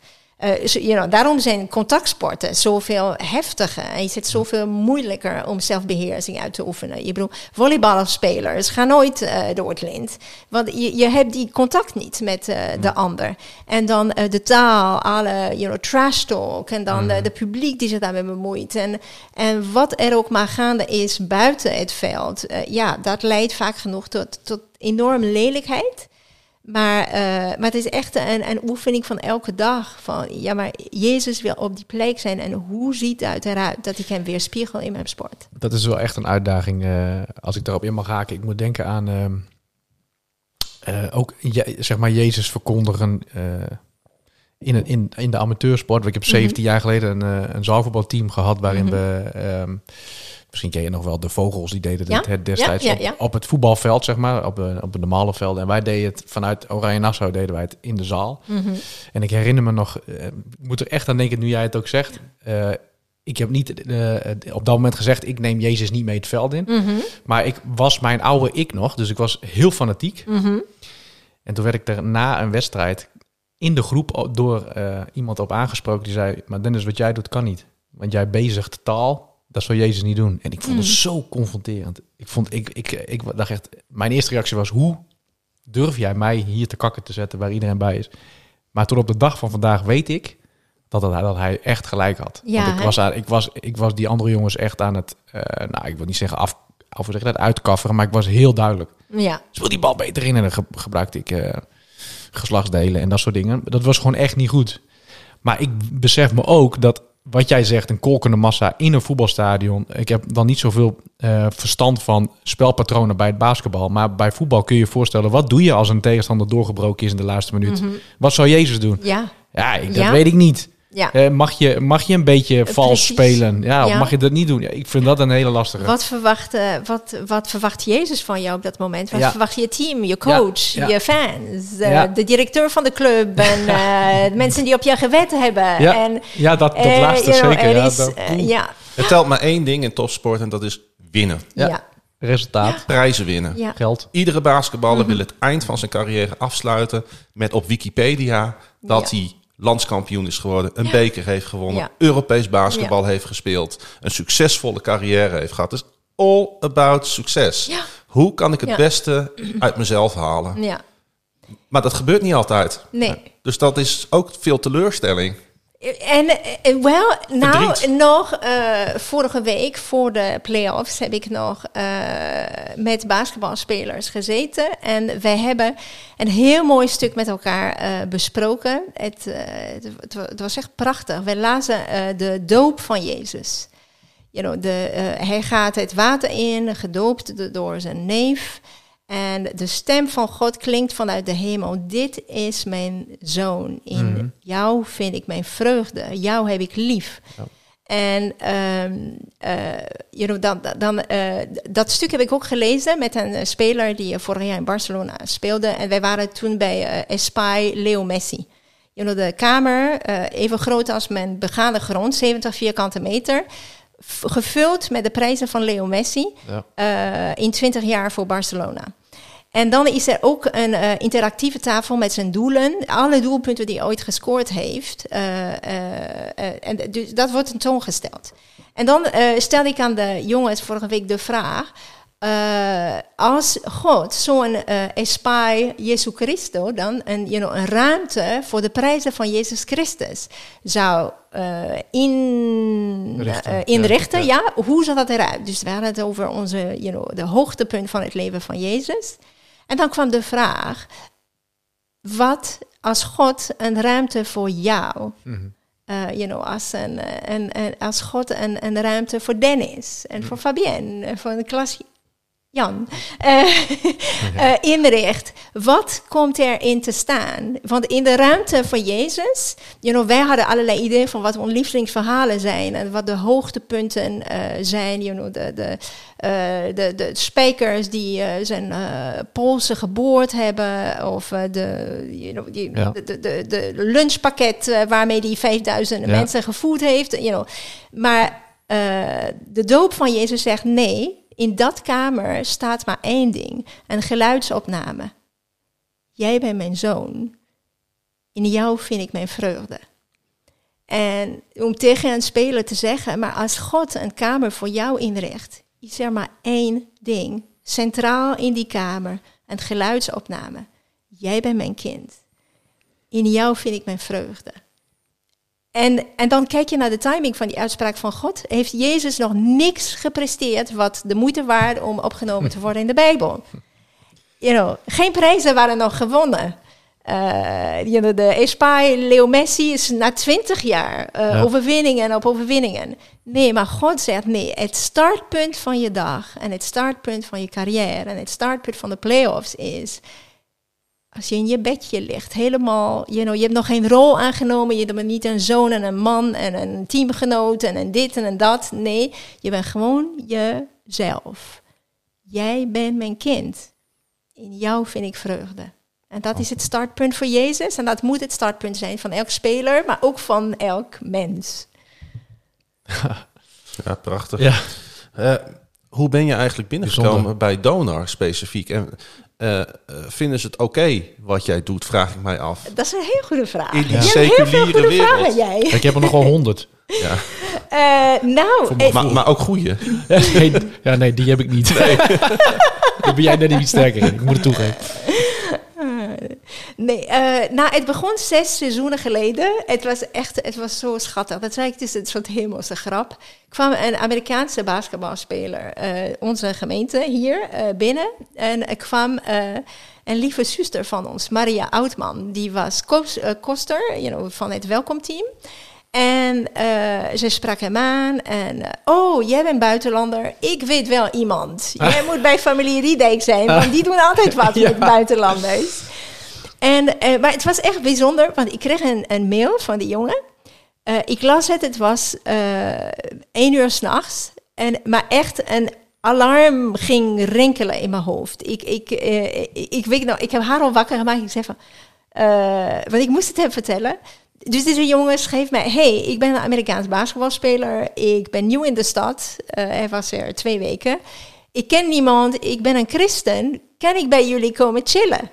Zo- you know, daarom zijn contactsporten zoveel heftiger. En is het zoveel moeilijker om zelfbeheersing uit te oefenen. Je bedoelt, volleybalspelers gaan nooit eh, door het lint. Want je, je hebt die contact niet met eh, de ander. En dan de taal, alle you know, trash talk. En dan de publiek die zich daarmee bemoeit. En, en wat er ook maar gaande is buiten het veld. ja, dat leidt vaak genoeg tot, tot enorme lelijkheid. Maar, eh, maar het is echt een, een oefening van elke dag. Van, ja, maar Jezus wil op die plek zijn. En hoe ziet het eruit dat ik hem weer spiegel in mijn sport? Dat is wel echt een uitdaging. eh, als ik daarop in mag haken. Ik moet denken aan eh, ook je- zeg maar Jezus verkondigen in, een- in, in de amateursport. Ik heb 17 jaar geleden een, een zaalvoetbalteam gehad waarin Mhm. we ehm, misschien ken je nog wel de vogels die deden Ja, het, destijds ja, ja, op, op het voetbalveld zeg maar op, een- op een normale veld en wij deden het vanuit Oranje Nassau deden wij het in de zaal. En ik herinner me nog, eh, ik moet er echt aan denken nu jij het ook zegt. Eh, ik heb niet eh, op dat moment gezegd, ik neem Jezus niet mee het veld in. Maar ik was mijn oude ik nog, dus ik was heel fanatiek. En toen werd ik er na een wedstrijd in de groep door eh, iemand op aangesproken. Die zei, maar Dennis, wat jij doet kan niet. Want jij bezigt taal, dat zou Jezus niet doen. En ik vond het zo confronterend. Ik, vond, ik, ik, ik dacht echt, mijn eerste reactie was, hoe durf jij mij hier te kakken te zetten waar iedereen bij is? Maar tot op de dag van vandaag weet ik dat, het, dat hij echt gelijk had. Ja, Want ik was, aan, ik, was, ik was die andere jongens echt aan het, eh, nou ik wil niet zeggen af, hoe zeg dat, uitkafferen, maar ik was heel duidelijk. Ja, Speel die bal beter in en dan ge- gebruikte ik eh, geslachtsdelen en dat soort dingen. Dat was gewoon echt niet goed. Maar ik besef me ook dat wat jij zegt, een kolkende massa in een voetbalstadion. Ik heb dan niet zoveel eh, verstand van spelpatronen bij het basketbal. Maar bij voetbal kun je je voorstellen, wat doe je als een tegenstander doorgebroken is in de laatste minuut? Wat zou Jezus doen? ja, Ja, ik, dat Ja. weet ik niet. Ja. Eh, mag, je, mag je een beetje vals precies. spelen? Ja, of mag je dat niet doen? Ja, ik vind dat een hele lastige. Wat verwacht, eh, wat, wat verwacht Jezus van jou op dat moment? Wat Ja. verwacht je team, je coach, Ja, ja. je fans, eh, Ja. de directeur van de club en eh, de mensen die op je gewet hebben? Ja, En, ja dat, dat laatste zeker. er Ja, is, dat- ja, Er telt maar één ding in topsport en dat is winnen. Ja. ja, Resultaat, Prijzen winnen. ja. geld. Iedere basketballer wil het eind van zijn carrière afsluiten met op Wikipedia dat Ja. hij landskampioen is geworden, een beker heeft gewonnen. Europees basketbal heeft gespeeld, een succesvolle carrière heeft gehad. Dus all about succes. Hoe kan ik het beste uit mezelf halen? ja. Maar dat gebeurt niet altijd. Nee. Dus dat is ook veel teleurstelling. En eh, wel, nou, Verdriet. nog eh, vorige week voor de playoffs heb ik nog eh, met basketbalspelers gezeten. En wij hebben een heel mooi stuk met elkaar besproken. Het, het, het wa- het was echt prachtig. We lazen de doop van Jezus. You know, de, hij gaat het water in, gedoopt do- door zijn neef. En de stem van God klinkt vanuit de hemel. Dit is mijn zoon. In jou vind ik mijn vreugde. Jou heb ik lief. En ehm, eh, you know, dan, dan, dat stuk heb ik ook gelezen met een eh, speler die eh, vorig jaar in Barcelona speelde. En wij waren toen bij eh Espai Leo Messi. You know, de kamer, even groot als mijn begane grond, 70 vierkante meter. Gevuld met de prijzen van Leo Messi Ja. in 20 jaar voor Barcelona. En dan is er ook een eh, interactieve tafel met zijn doelen. Alle doelpunten die hij ooit gescoord heeft. eh, eh, en dus dat wordt tentoongesteld. En dan stelde ik aan de jongens vorige week de vraag. als God zo'n eh espai Jesu Christo dan een, you know, een ruimte voor de prijzen van Jezus Christus zou in, Richten, inrichten, ja. ja. hoe zag dat eruit? Dus we hadden het over onze, you know, de hoogtepunt van het leven van Jezus. En dan kwam de vraag, wat als God een ruimte voor jou, Mhm. eh, you know, als, een, eh, een- als God een, een ruimte voor Dennis en voor Fabienne en voor de klas Jan eh, eh, inricht. Wat komt erin te staan? Want in de ruimte van Jezus, you know, wij hadden allerlei ideeën van wat onze lievelingsverhalen zijn en wat de hoogtepunten eh, zijn. You know, de, de, de, de spijkers die zijn polsen geboord hebben, of de, you know, die, Ja. de, de, de, lunchpakket waarmee die 5000 Ja. mensen gevoed heeft. You know. Maar de doop van Jezus zegt nee. In dat kamer staat maar één ding: een geluidsopname. Jij bent mijn zoon. In jou vind ik mijn vreugde. En om tegen een speler te zeggen, maar als God een kamer voor jou inricht, is er maar één ding. Centraal in die kamer, een geluidsopname. Jij bent mijn kind. In jou vind ik mijn vreugde. En, en dan kijk je naar de timing van die uitspraak van God. Heeft Jezus nog niks gepresteerd wat de moeite waard om opgenomen te worden in de Bijbel? You know, geen prijzen waren nog gewonnen. You know, de Espai Leo Messi is na twintig jaar eh, Ja. overwinningen op overwinningen. Nee, maar God zegt nee. Het startpunt van je dag en het startpunt van je carrière en het startpunt van de playoffs is als je in je bedje ligt, helemaal, you know, je hebt nog geen rol aangenomen, je bent niet een zoon en een man en een teamgenoot en een dit en een dat. Nee, je bent gewoon jezelf. Jij bent mijn kind. In jou vind ik vreugde. En dat is het startpunt voor Jezus. En dat moet het startpunt zijn van elk speler, maar ook van elk mens. Ja, prachtig. Ja. Eh, hoe ben je eigenlijk binnengekomen Bijzonder. bij Donar specifiek? En eh, eh, vinden ze het oké wat jij doet, vraag ik mij af. Dat is een heel goede vraag. In die seculiere goede wereld. vragen, jij. Ik heb er nogal honderd. Ja. Eh, nou, eh, Maar, maar ook goeie. nee, ja, nee, die heb ik niet. Daar ben jij net iets sterker in. Ik moet het toegeven. Nee, eh, nou, het begon zes seizoenen geleden. Het was echt, het was zo schattig. Dat zei ik, het is een soort hemelse grap. kwam een Amerikaanse basketbalspeler, eh, onze gemeente hier eh, binnen. En er kwam een lieve zuster van ons, Maria Oudman. Die was kos- koster you know, van het welkomteam. En ze sprak hem aan en, oh, jij bent buitenlander, ik weet wel iemand. Jij moet bij familie Riedijk zijn, want die doen altijd wat Ja. met buitenlanders. En, eh, maar het was echt bijzonder, want ik kreeg een, een mail van die jongen. Eh, ik las het, het was eh één uur s'nachts. Maar echt een alarm ging rinkelen in mijn hoofd. Ik, ik, ik, weet ik heb haar al wakker gemaakt. Ik zei van, want ik moest het hem vertellen. Dus deze jongen schreef mij, hey, ik ben een Amerikaans basketbalspeler. Ik ben nieuw in de stad. Eh, hij was er twee weken. Ik ken niemand, ik ben een christen. Kan ik bij jullie komen chillen?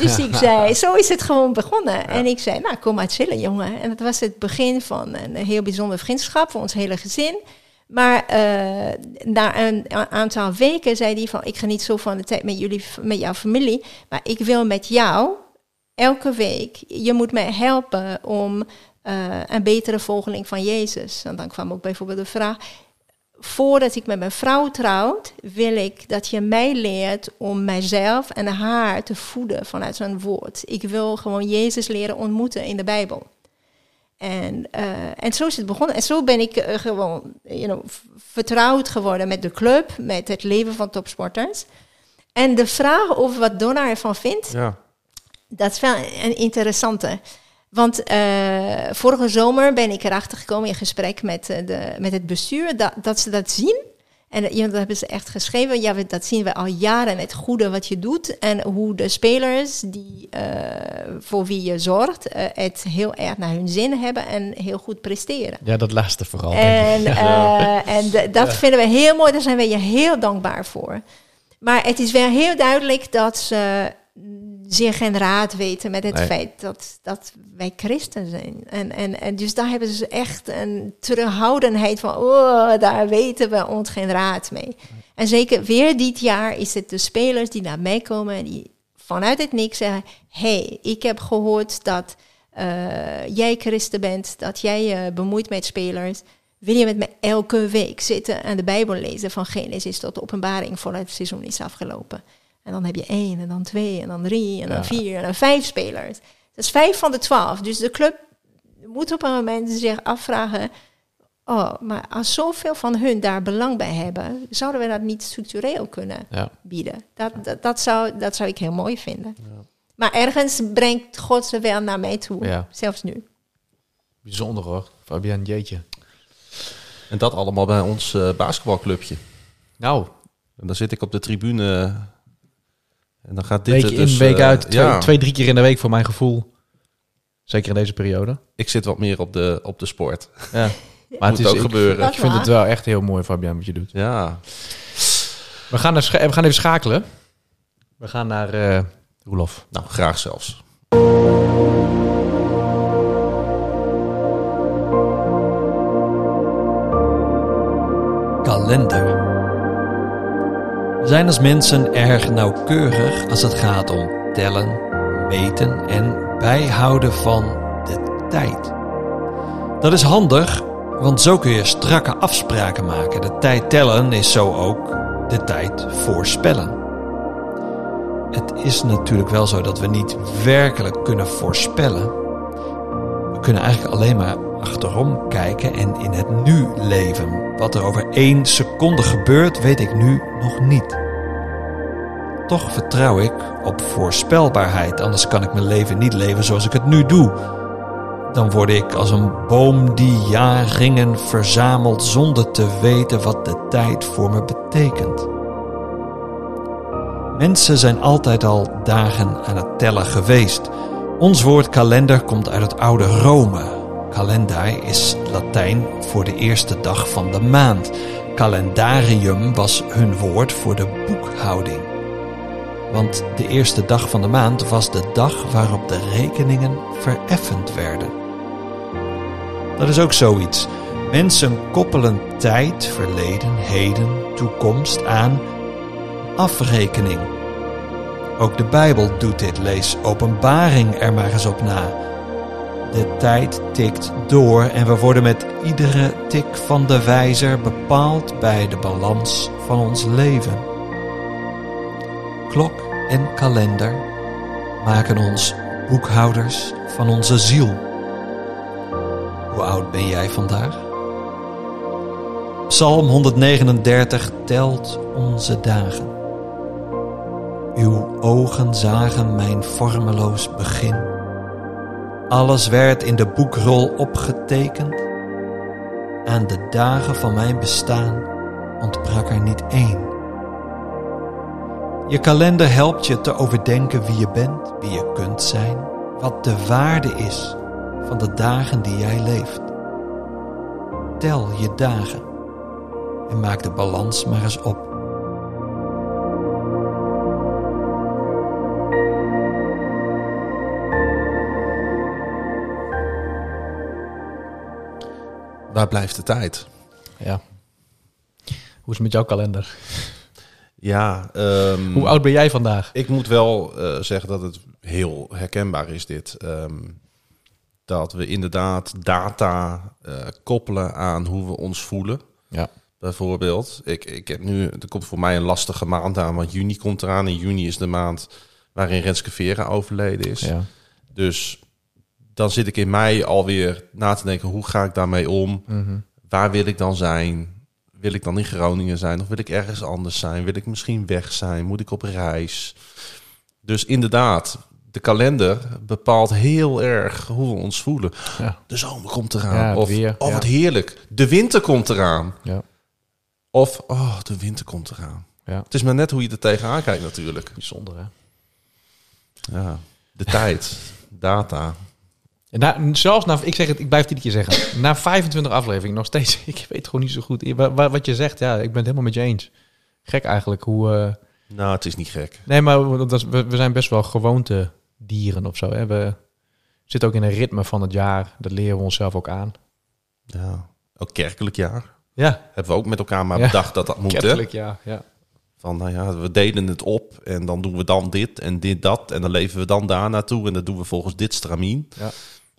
Dus ik zei, zo is het gewoon begonnen. En ik zei, nou, kom maar chillen, jongen. En dat was het begin van een heel bijzonder vriendschap voor ons hele gezin. Maar eh, na een aantal weken zei hij van, ik geniet zo van de tijd met jullie, met jouw familie. Maar ik wil met jou elke week, je moet mij helpen om eh, een betere volgeling van Jezus. En dan kwam ook bijvoorbeeld de vraag, voordat ik met mijn vrouw trouwt, wil ik dat je mij leert om mijzelf en haar te voeden vanuit zijn woord. Ik wil gewoon Jezus leren ontmoeten in de Bijbel. En, eh, en zo is het begonnen. En zo ben ik eh, gewoon you know, vertrouwd geworden met de club, met het leven van topsporters. En de vraag over wat Donna ervan vindt, Ja. dat is wel een interessante. Want eh, vorige zomer ben ik erachter gekomen in gesprek met, eh, de, met het bestuur dat, dat ze dat zien. En ja, dat hebben ze echt geschreven. Ja, dat zien we al jaren, het goede wat je doet. En hoe de spelers die, eh, voor wie je zorgt, eh, het heel erg naar hun zin hebben en heel goed presteren. Ja, dat laatste vooral. denk ik. En, eh, en dat vinden we heel mooi, daar zijn we je heel dankbaar voor. Maar het is wel heel duidelijk dat ze zich geen raad weten met het Nee. feit dat, dat wij christen zijn. En, en, en dus daar hebben ze echt een terughoudendheid van, oh, daar weten we ons geen raad mee. En zeker weer dit jaar is het de spelers die naar mij komen en die vanuit het niks zeggen, hey, ik heb gehoord dat eh, jij christen bent, dat jij je bemoeit met spelers. Wil je met me elke week zitten en de Bijbel lezen van Genesis tot de openbaring voordat het seizoen is afgelopen? En dan heb je één, en dan twee, en dan drie, en dan Ja. vier, en dan vijf spelers. Dat is vijf van de twaalf. Dus de club moet op een moment zich afvragen... Oh, maar als zoveel van hun daar belang bij hebben... zouden we dat niet structureel kunnen Ja. bieden? Dat, dat, dat, zou, dat zou ik heel mooi vinden. Maar ergens brengt God ze wel naar mij toe. Ja. Zelfs nu. Bijzonder hoor. Fabian, jeetje. En dat allemaal bij ons eh, basketbalclubje. Nou, En dan zit ik op de tribune. En dan gaat dit week in, dus, week eh, uit. Twee, ja, twee, drie keer in de week voor mijn gevoel. Zeker in deze periode. ik zit wat meer op de, op de sport. Ja. Maar Moet het is, ook ik, gebeuren. ik vind het wel echt heel mooi, Fabian, wat je doet. Ja. We gaan, naar scha- we gaan even schakelen. We gaan naar eh Roelof. Nou, graag zelfs. kalender. Zijn als mensen erg nauwkeurig als het gaat om tellen, meten en bijhouden van de tijd. Dat is handig, want zo kun je strakke afspraken maken. De tijd tellen is zo ook de tijd voorspellen. Het is natuurlijk wel zo dat we niet werkelijk kunnen voorspellen. We kunnen eigenlijk alleen maar achterom kijken en in het nu leven. Wat er over één seconde gebeurt, weet ik nu nog niet. Toch vertrouw ik op voorspelbaarheid, anders kan ik mijn leven niet leven zoals ik het nu doe. Dan word ik als een boom die jaarringen verzamelt zonder te weten wat de tijd voor me betekent. Mensen zijn altijd al dagen aan het tellen geweest. Ons woord kalender komt uit het oude Rome. Calendai is Latijn voor de eerste dag van de maand. Calendarium was hun woord voor de boekhouding. Want de eerste dag van de maand was de dag waarop de rekeningen vereffend werden. Dat is ook zoiets. Mensen koppelen tijd, verleden, heden, toekomst aan afrekening. Ook de Bijbel doet dit. Lees Openbaring er maar eens op na. De tijd tikt door en we worden met iedere tik van de wijzer bepaald bij de balans van ons leven. Klok en kalender maken ons boekhouders van onze ziel. Hoe oud ben jij vandaag? Psalm 139 telt onze dagen. Uw ogen zagen mijn vormeloos begin. Alles werd in de boekrol opgetekend. Aan de dagen van mijn bestaan ontbrak er niet één. Je kalender helpt je te overdenken wie je bent, wie je kunt zijn, wat de waarde is van de dagen die jij leeft. Tel je dagen en maak de balans maar eens op. Waar blijft de tijd? Ja. Hoe is het met jouw kalender? Ja, ehm, Hoe oud ben jij vandaag? ik moet wel eh, zeggen dat het heel herkenbaar is dit. Ehm, dat we inderdaad data eh, koppelen aan hoe we ons voelen. Ja. Bijvoorbeeld, ik, ik heb nu, er komt voor mij een lastige maand aan, want juni komt eraan. En juni is de maand waarin Renske Vera overleden is. Ja. Dus dan zit ik in mei alweer na te denken, hoe ga ik daarmee om? Mhm. Waar wil ik dan zijn? Wil ik dan in Groningen zijn? Of wil ik ergens anders zijn? Wil ik misschien weg zijn? Moet ik op reis? Dus inderdaad, de kalender bepaalt heel erg hoe we ons voelen. Ja. De zomer komt eraan. Ja, of weer, oh, ja. wat heerlijk. De winter komt eraan. Ja. Of, oh, de winter komt eraan. Ja. Het is maar net hoe je er tegenaan kijkt natuurlijk. Bijzonder, hè? Ja, de tijd, data. En na, zelfs na, ik zeg het, ik blijf iedere keer zeggen. Na 25 afleveringen nog steeds, ik weet gewoon niet zo goed. Wa- wa- Wat je zegt, ja, ik ben het helemaal met je eens. Gek eigenlijk hoe... eh, Nou, het is niet gek. nee, maar dat is, we, we zijn best wel gewoonte dieren of zo. Hè? We zitten ook in een ritme van het jaar. Dat leren we onszelf ook aan. Ja, ook kerkelijk jaar. Ja, Hebben we ook met elkaar maar Ja. bedacht dat dat moet. kerkelijk, ja. ja. Van, nou ja, we delen het op en dan doen we dan dit en dit dat. En dan leven we dan daar naartoe en dat doen we volgens dit stramien.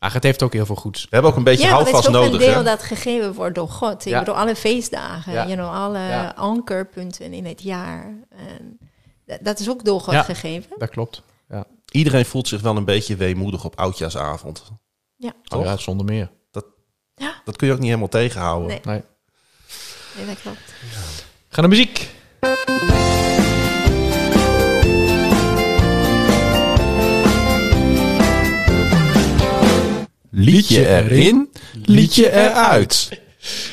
Ach, het heeft ook heel veel goeds. We hebben ook een beetje ja, maar het houvast is ook nodig. een deel hè? dat gegeven wordt door God. Ik Ja. bedoel, alle feestdagen, Ja. you know, alle Ja. ankerpunten in het jaar. En dat, dat is ook door God Ja. gegeven. Dat klopt. Ja, Iedereen voelt zich wel een beetje weemoedig op oudjaarsavond. Ja, oh, ja zonder meer. Dat kun je ook niet helemaal tegenhouden. Nee. Nee. nee, dat klopt. Ga naar muziek. Liedje erin, liedje eruit.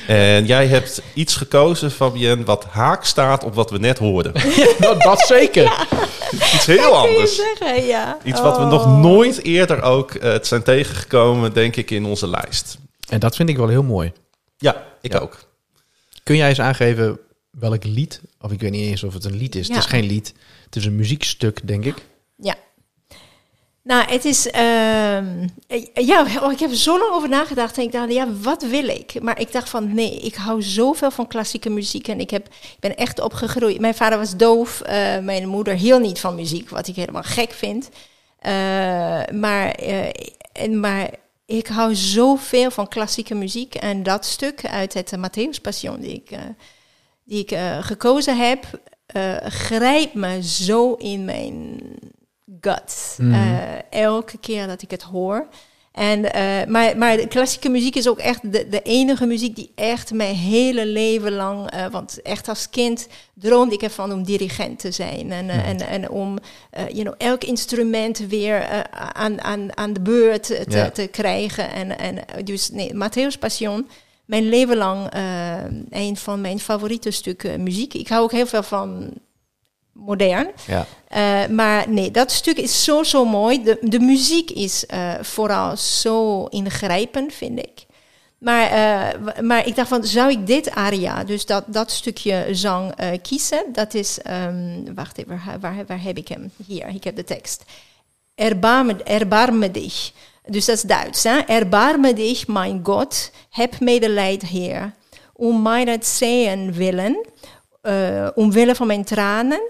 En jij hebt iets gekozen, Fabienne, wat haak staat op wat we net hoorden. dat, dat zeker. Iets heel anders. zeggen, ja. Iets wat we Oh. nog nooit eerder ook eh, het zijn tegengekomen, denk ik, in onze lijst. En dat vind ik wel heel mooi. Ja, ik Ja. ook. Kun jij eens aangeven welk lied, of ik weet niet eens of het een lied is. Ja. Het is geen lied. Het is een muziekstuk, denk ik. Ja. Nou, het is... ehm, eh, ja, oh, ik heb zo lang over nagedacht. En ik dacht, ja, wat wil ik? Maar ik dacht van, nee, ik hou zoveel van klassieke muziek. En ik, heb, ik ben echt opgegroeid. Mijn vader was doof. eh, mijn moeder hield niet van muziek, wat ik helemaal gek vind. Eh, maar, eh, en, maar ik hou zoveel van klassieke muziek. En dat stuk uit het Matthäus Passion die ik, die ik gekozen heb, grijpt me zo in mijn gut. Mhm. Eh, elke keer dat ik het hoor. En, eh, maar, maar de klassieke muziek is ook echt de, de enige muziek die echt mijn hele leven lang... eh, want echt als kind droomde ik ervan om dirigent te zijn. En, eh, en, en om you know, elk instrument weer aan, aan, aan de beurt te, Ja. te krijgen. En, en, dus nee, Matthäus Passion, mijn leven lang een van mijn favoriete stukken muziek. Ik hou ook heel veel van modern. Ja. Eh, maar nee, dat stuk is zo, zo mooi. De, de muziek is eh, vooral zo ingrijpend, vind ik. Maar, eh, maar ik dacht van, zou ik dit aria, dus dat, dat stukje zang kiezen? Dat is, ehm, wacht even, waar, waar, waar heb ik hem? Hier, ik heb de tekst. Erbarme, erbarme dich. Dus dat is Duits. Hè? Erbarme dich, mijn God, heb medelijd, Heer. Om mij dat willen, omwille van mijn tranen,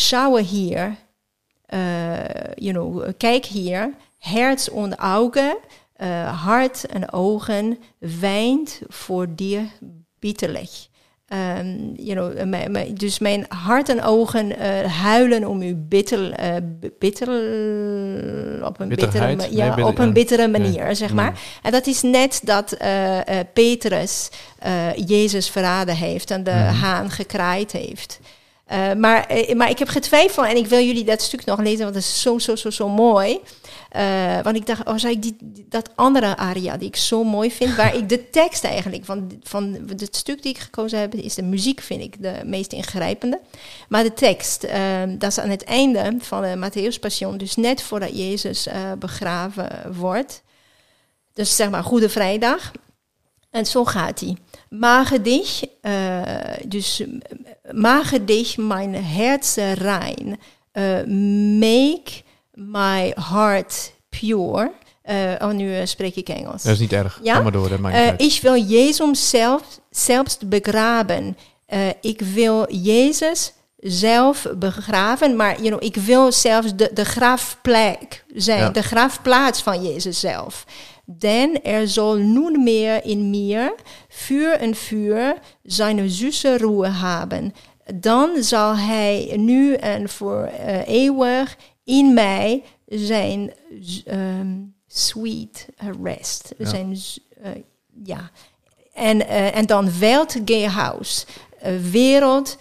schouwe hier, eh, you know, kijk hier, herz en ogen, eh, hart en ogen, wijnt voor dir bitterlijk. Ehm, you know, mijn- mijn- dus mijn hart en ogen eh, huilen om u bitter, bitter op een bittere, Nee, ja, bitter- op een bittere manier, zeg maar. En dat is net dat Petrus Jezus verraden heeft en de haan gekraaid heeft. Eh, maar, eh, maar ik heb getwijfeld en ik wil jullie dat stuk nog lezen, want het is zo, zo, zo, zo mooi. Eh, want ik dacht, oh, zou ik die, dat andere aria die ik zo mooi vind, waar ik de tekst eigenlijk van, van het stuk die ik gekozen heb, is de muziek, vind ik de meest ingrijpende. Maar de tekst, dat is aan het einde van de Matthäus Passion, dus net voordat Jezus begraven wordt. Dus zeg maar Goede Vrijdag. En zo gaat hij. Mage dich, eh, dus mage dich mijn herz rein. Eh, make my heart pure. Eh, oh, nu spreek ik Engels. Dat is niet erg. Ja? Ga maar door, dat maakt ik wil Jezus zelf, zelfs begraven. Ik wil Jezus zelf begraven, maar you know, ik wil zelfs de, de grafplek zijn, Ja. de grafplaats van Jezus zelf. Dan er zal nun meer in mir vuur en vuur zijn zusse ruhe hebben. Dan zal hij nu en voor eh, eeuwig in mij zijn ehm, sweet rest. Ja. Zijn, eh, ja. En, eh, en dan Weltgehaus. Uh, wereld,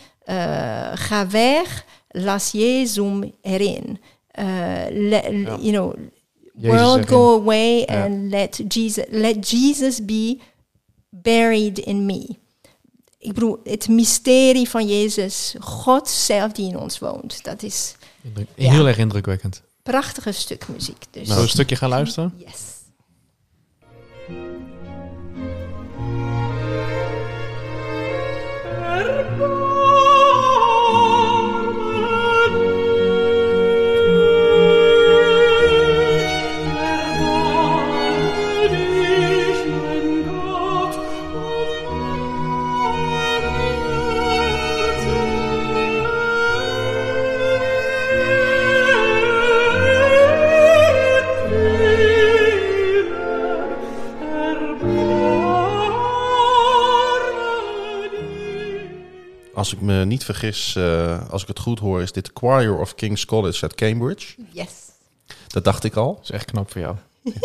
ga weg, las Jezus erin. Le- Ja. You know, Jezus world erin. go away Ja. and let Jesus, let Jesus be buried in me. ik bedoel, het mysterie van Jezus, God zelf die in ons woont. Dat is Indruk- Ja. Heel erg indrukwekkend. prachtige stuk muziek. Dus, we een stukje gaan luisteren? yes. Me niet vergis, eh, als ik het goed hoor, is dit Choir of King's College at Cambridge. Yes. Dat dacht ik al. Dat is echt knap voor jou.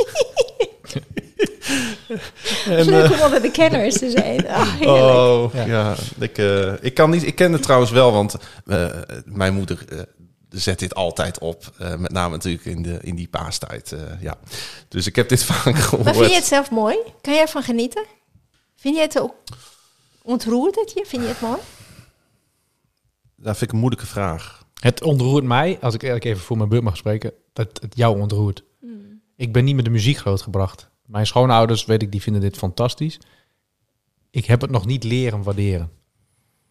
En, Leuk eh, om onder de kenners te zijn. Ah, oh, Ja. ja. ik, eh, ik, kan niet, ik ken het trouwens wel, want eh, mijn moeder eh, zet dit altijd op. eh, met name natuurlijk in, de, in die paastijd. eh, ja. Dus ik heb dit vaak gehoord. Maar vind je het zelf mooi? Kan jij ervan genieten? Vind je het ook ontroerd het je? Vind je het mooi? Dat vind ik een moeilijke vraag. Het ontroert mij, als ik eigenlijk even voor mijn beurt mag spreken, dat het jou ontroert. Ik ben niet met de muziek grootgebracht. Mijn schoonouders, weet ik, die vinden dit fantastisch. Ik heb het nog niet leren waarderen.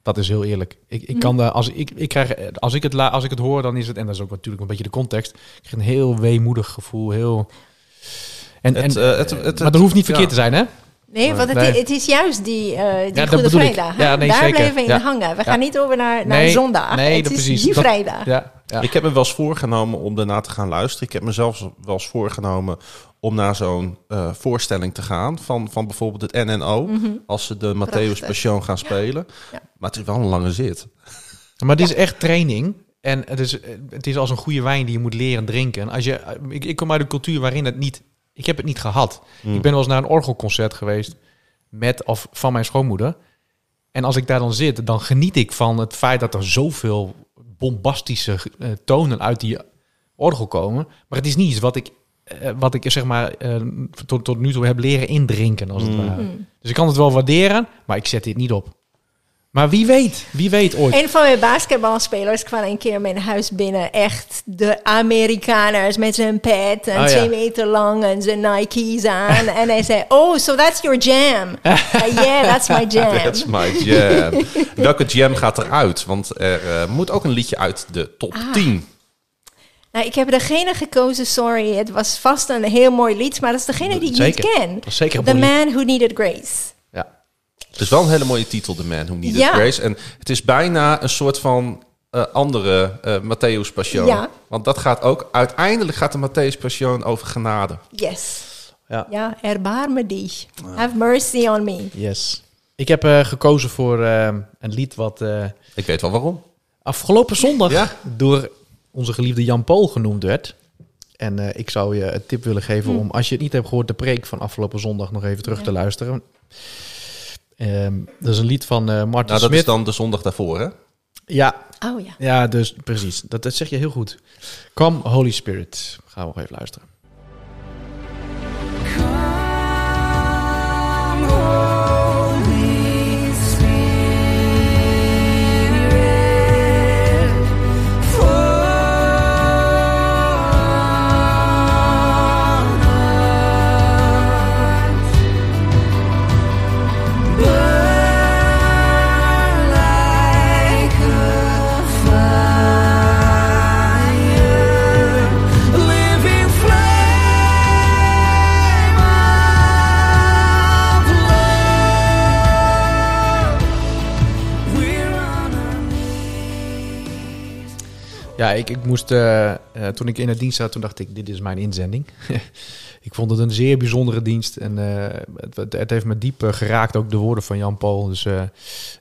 Dat is heel eerlijk. Ik, ik kan daar, als ik, ik krijg, als ik het la, als ik het hoor, dan is het, en dat is ook natuurlijk een beetje de context. Ik krijg een heel weemoedig gevoel, heel. En, Het, en, eh, het- het- maar dat hoeft niet ja. verkeerd te zijn, hè? Nee, want het, Nee. het is juist die, eh die Goede. Vrijdag. Ja, nee, Daar zeker. blijven we in Ja. hangen. We Ja. gaan niet over naar, naar Nee, zondag. nee, het dat is precies. die Dat- vrijdag. Ja, ja. Ik heb me wel eens voorgenomen om daarna te gaan luisteren. Ik heb mezelf wel eens voorgenomen om naar zo'n eh, voorstelling te gaan. Van, van bijvoorbeeld het NNO. Als ze de Matthäus. Passion gaan spelen. Ja. Maar het is wel een lange zit. Maar het is echt training. En het is, het is als een goede wijn die je moet leren drinken. En als je, ik, ik kom uit een cultuur waarin het niet... Ik heb het niet gehad. Mm. Ik ben wel eens naar een orgelconcert geweest met of van mijn schoonmoeder. En als ik daar dan zit, dan geniet ik van het feit dat er zoveel bombastische eh, tonen uit die orgel komen. Maar het is niet iets wat ik, eh, wat ik zeg maar eh, tot, tot nu toe heb leren indrinken, als het Mm. ware. Dus ik kan het wel waarderen, maar ik zet dit niet op. Maar wie weet, wie weet ooit. Een van mijn basketbalspelers kwam een keer mijn huis binnen. Echt de Amerikaners met zijn pet en Oh, ja. twee meter lang en zijn Nike's aan. en hij zei, oh, so that's your jam. Uh, yeah, that's my jam. That's my jam. Welke jam gaat eruit? Want er eh, moet ook een liedje uit de top Ah. 10. Nou, ik heb degene gekozen, sorry. Het was vast een heel mooi lied, maar dat is degene die ik Zeker. niet ken. Zeker The. Man Who Needed Grace. Het is wel een hele mooie titel, The Man Who Needed Ja. Grace. En het is bijna een soort van eh, andere eh Matthäus Passion. Ja. Want dat gaat ook... Uiteindelijk gaat de Matthäus Passion over genade. Yes. Ja. Ja, erbarme dich. Have mercy on me. Yes. Ik heb eh, gekozen voor een lied wat eh, Ik weet wel waarom. afgelopen zondag Ja. door onze geliefde Jan Paul genoemd werd. En eh, ik zou je een tip willen geven om, als je het niet hebt gehoord, de preek van afgelopen zondag nog even terug te luisteren. Ehm, dat is een lied van eh Martin Nou, dat Smit. is dan de zondag daarvoor, hè? Ja, Oh ja. ja, dus precies. Dat, dat zeg je heel goed. Come Holy Spirit. Gaan we nog even luisteren. Ja, ik, ik moest, eh, eh, toen ik in het dienst zat, toen dacht ik, dit is mijn inzending. ik vond het een zeer bijzondere dienst en eh, het, het- heeft me diep geraakt, ook de woorden van Jan Paul. Dus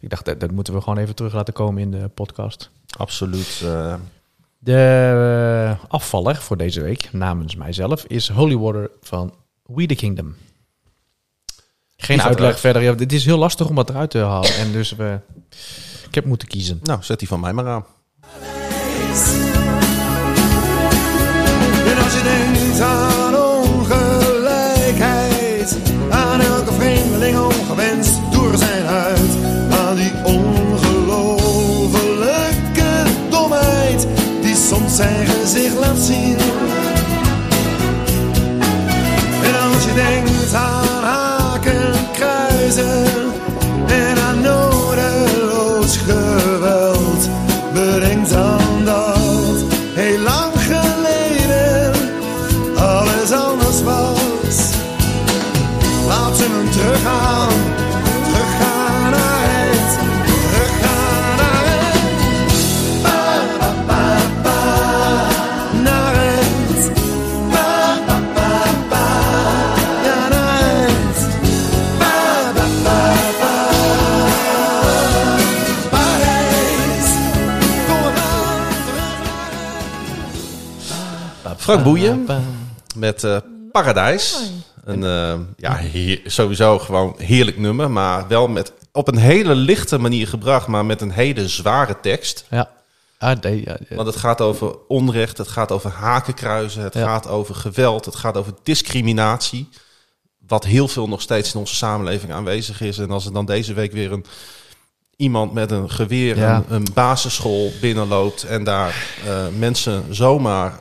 ik dacht, dat, dat moeten we gewoon even terug laten komen in de podcast. Absoluut. De afvaller voor deze week, namens mijzelf, is Holy Water van We the Kingdom. Geen Kies uitleg verder. Ja, het is heel lastig om dat eruit te halen. En dus we, ik heb moeten kiezen. nou, zet die van mij maar aan. En als je denkt aan ongelijkheid, aan elke vreemdeling ongewenst door zijn huid, aan die ongelofelijke domheid die soms zijn gezicht laat zien. Frank Boeien met eh, Paradijs. Een, eh, ja, heer- sowieso gewoon heerlijk nummer, maar wel met, op een hele lichte manier gebracht, maar met een hele zware tekst. Ja. Ah, nee, ja, ja. Want het gaat over onrecht, het gaat over hakenkruizen, het Ja. gaat over geweld, het gaat over discriminatie. Wat heel veel nog steeds in onze samenleving aanwezig is. En als er dan deze week weer een, iemand met een geweer een, een basisschool binnenloopt en daar eh, mensen zomaar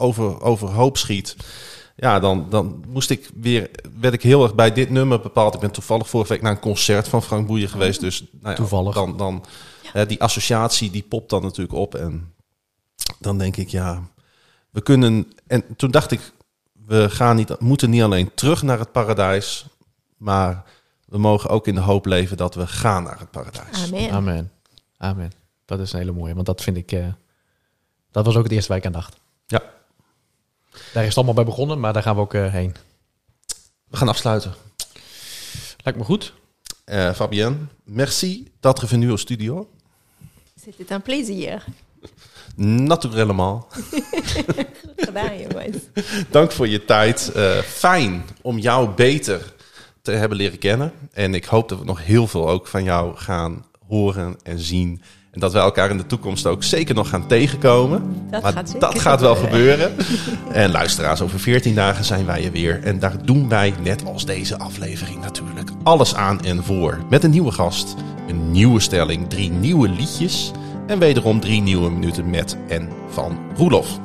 over, overhoop schiet. Ja, dan, dan moest ik weer, werd ik heel erg bij dit nummer bepaald. Ik ben toevallig vorige week naar een concert van Frank Boeien geweest. Dus nou ja, Toevallig. Dan, dan, eh, die associatie die popt dan natuurlijk op. En dan denk ik, ja, we kunnen. En toen dacht ik, we gaan niet, moeten niet alleen terug naar het paradijs, maar we mogen ook in de hoop leven dat we gaan naar het paradijs. Amen. Amen. Amen. Dat is een hele mooie, want dat vind ik... eh, dat was ook het eerste waar ik aan dacht. Ja, Daar is het allemaal bij begonnen, maar daar gaan we ook eh, heen. we gaan afsluiten. Lijkt me goed. Eh Fabienne, merci d'être venu au studio. C'était un plaisir. Naturellement. Gedaan, jongens. Dank voor je tijd. Eh, fijn om jou beter te hebben leren kennen. En ik hoop dat we nog heel veel ook van jou gaan horen en zien. En dat we elkaar in de toekomst ook zeker nog gaan tegenkomen. Dat maar gaat zeker dat gaat wel gebeuren. gebeuren. en luisteraars, over 14 dagen zijn wij er weer. En daar doen wij, net als deze aflevering natuurlijk, alles aan en voor. Met een nieuwe gast, een nieuwe stelling, drie nieuwe liedjes... en wederom drie nieuwe minuten met en van Roelof.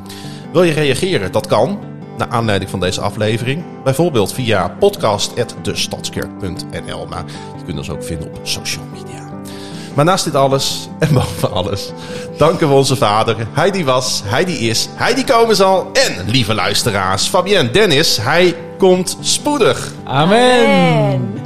Wil je reageren? Dat kan. Naar aanleiding van deze aflevering. Bijvoorbeeld via podcast.destadskerk.nl. Maar je kunt ons ook vinden op social media. Maar naast dit alles en boven alles danken we onze vader. Hij die was, hij die is, hij die komen zal. En lieve luisteraars, Fabienne Dennis, hij komt spoedig. Amen. Amen.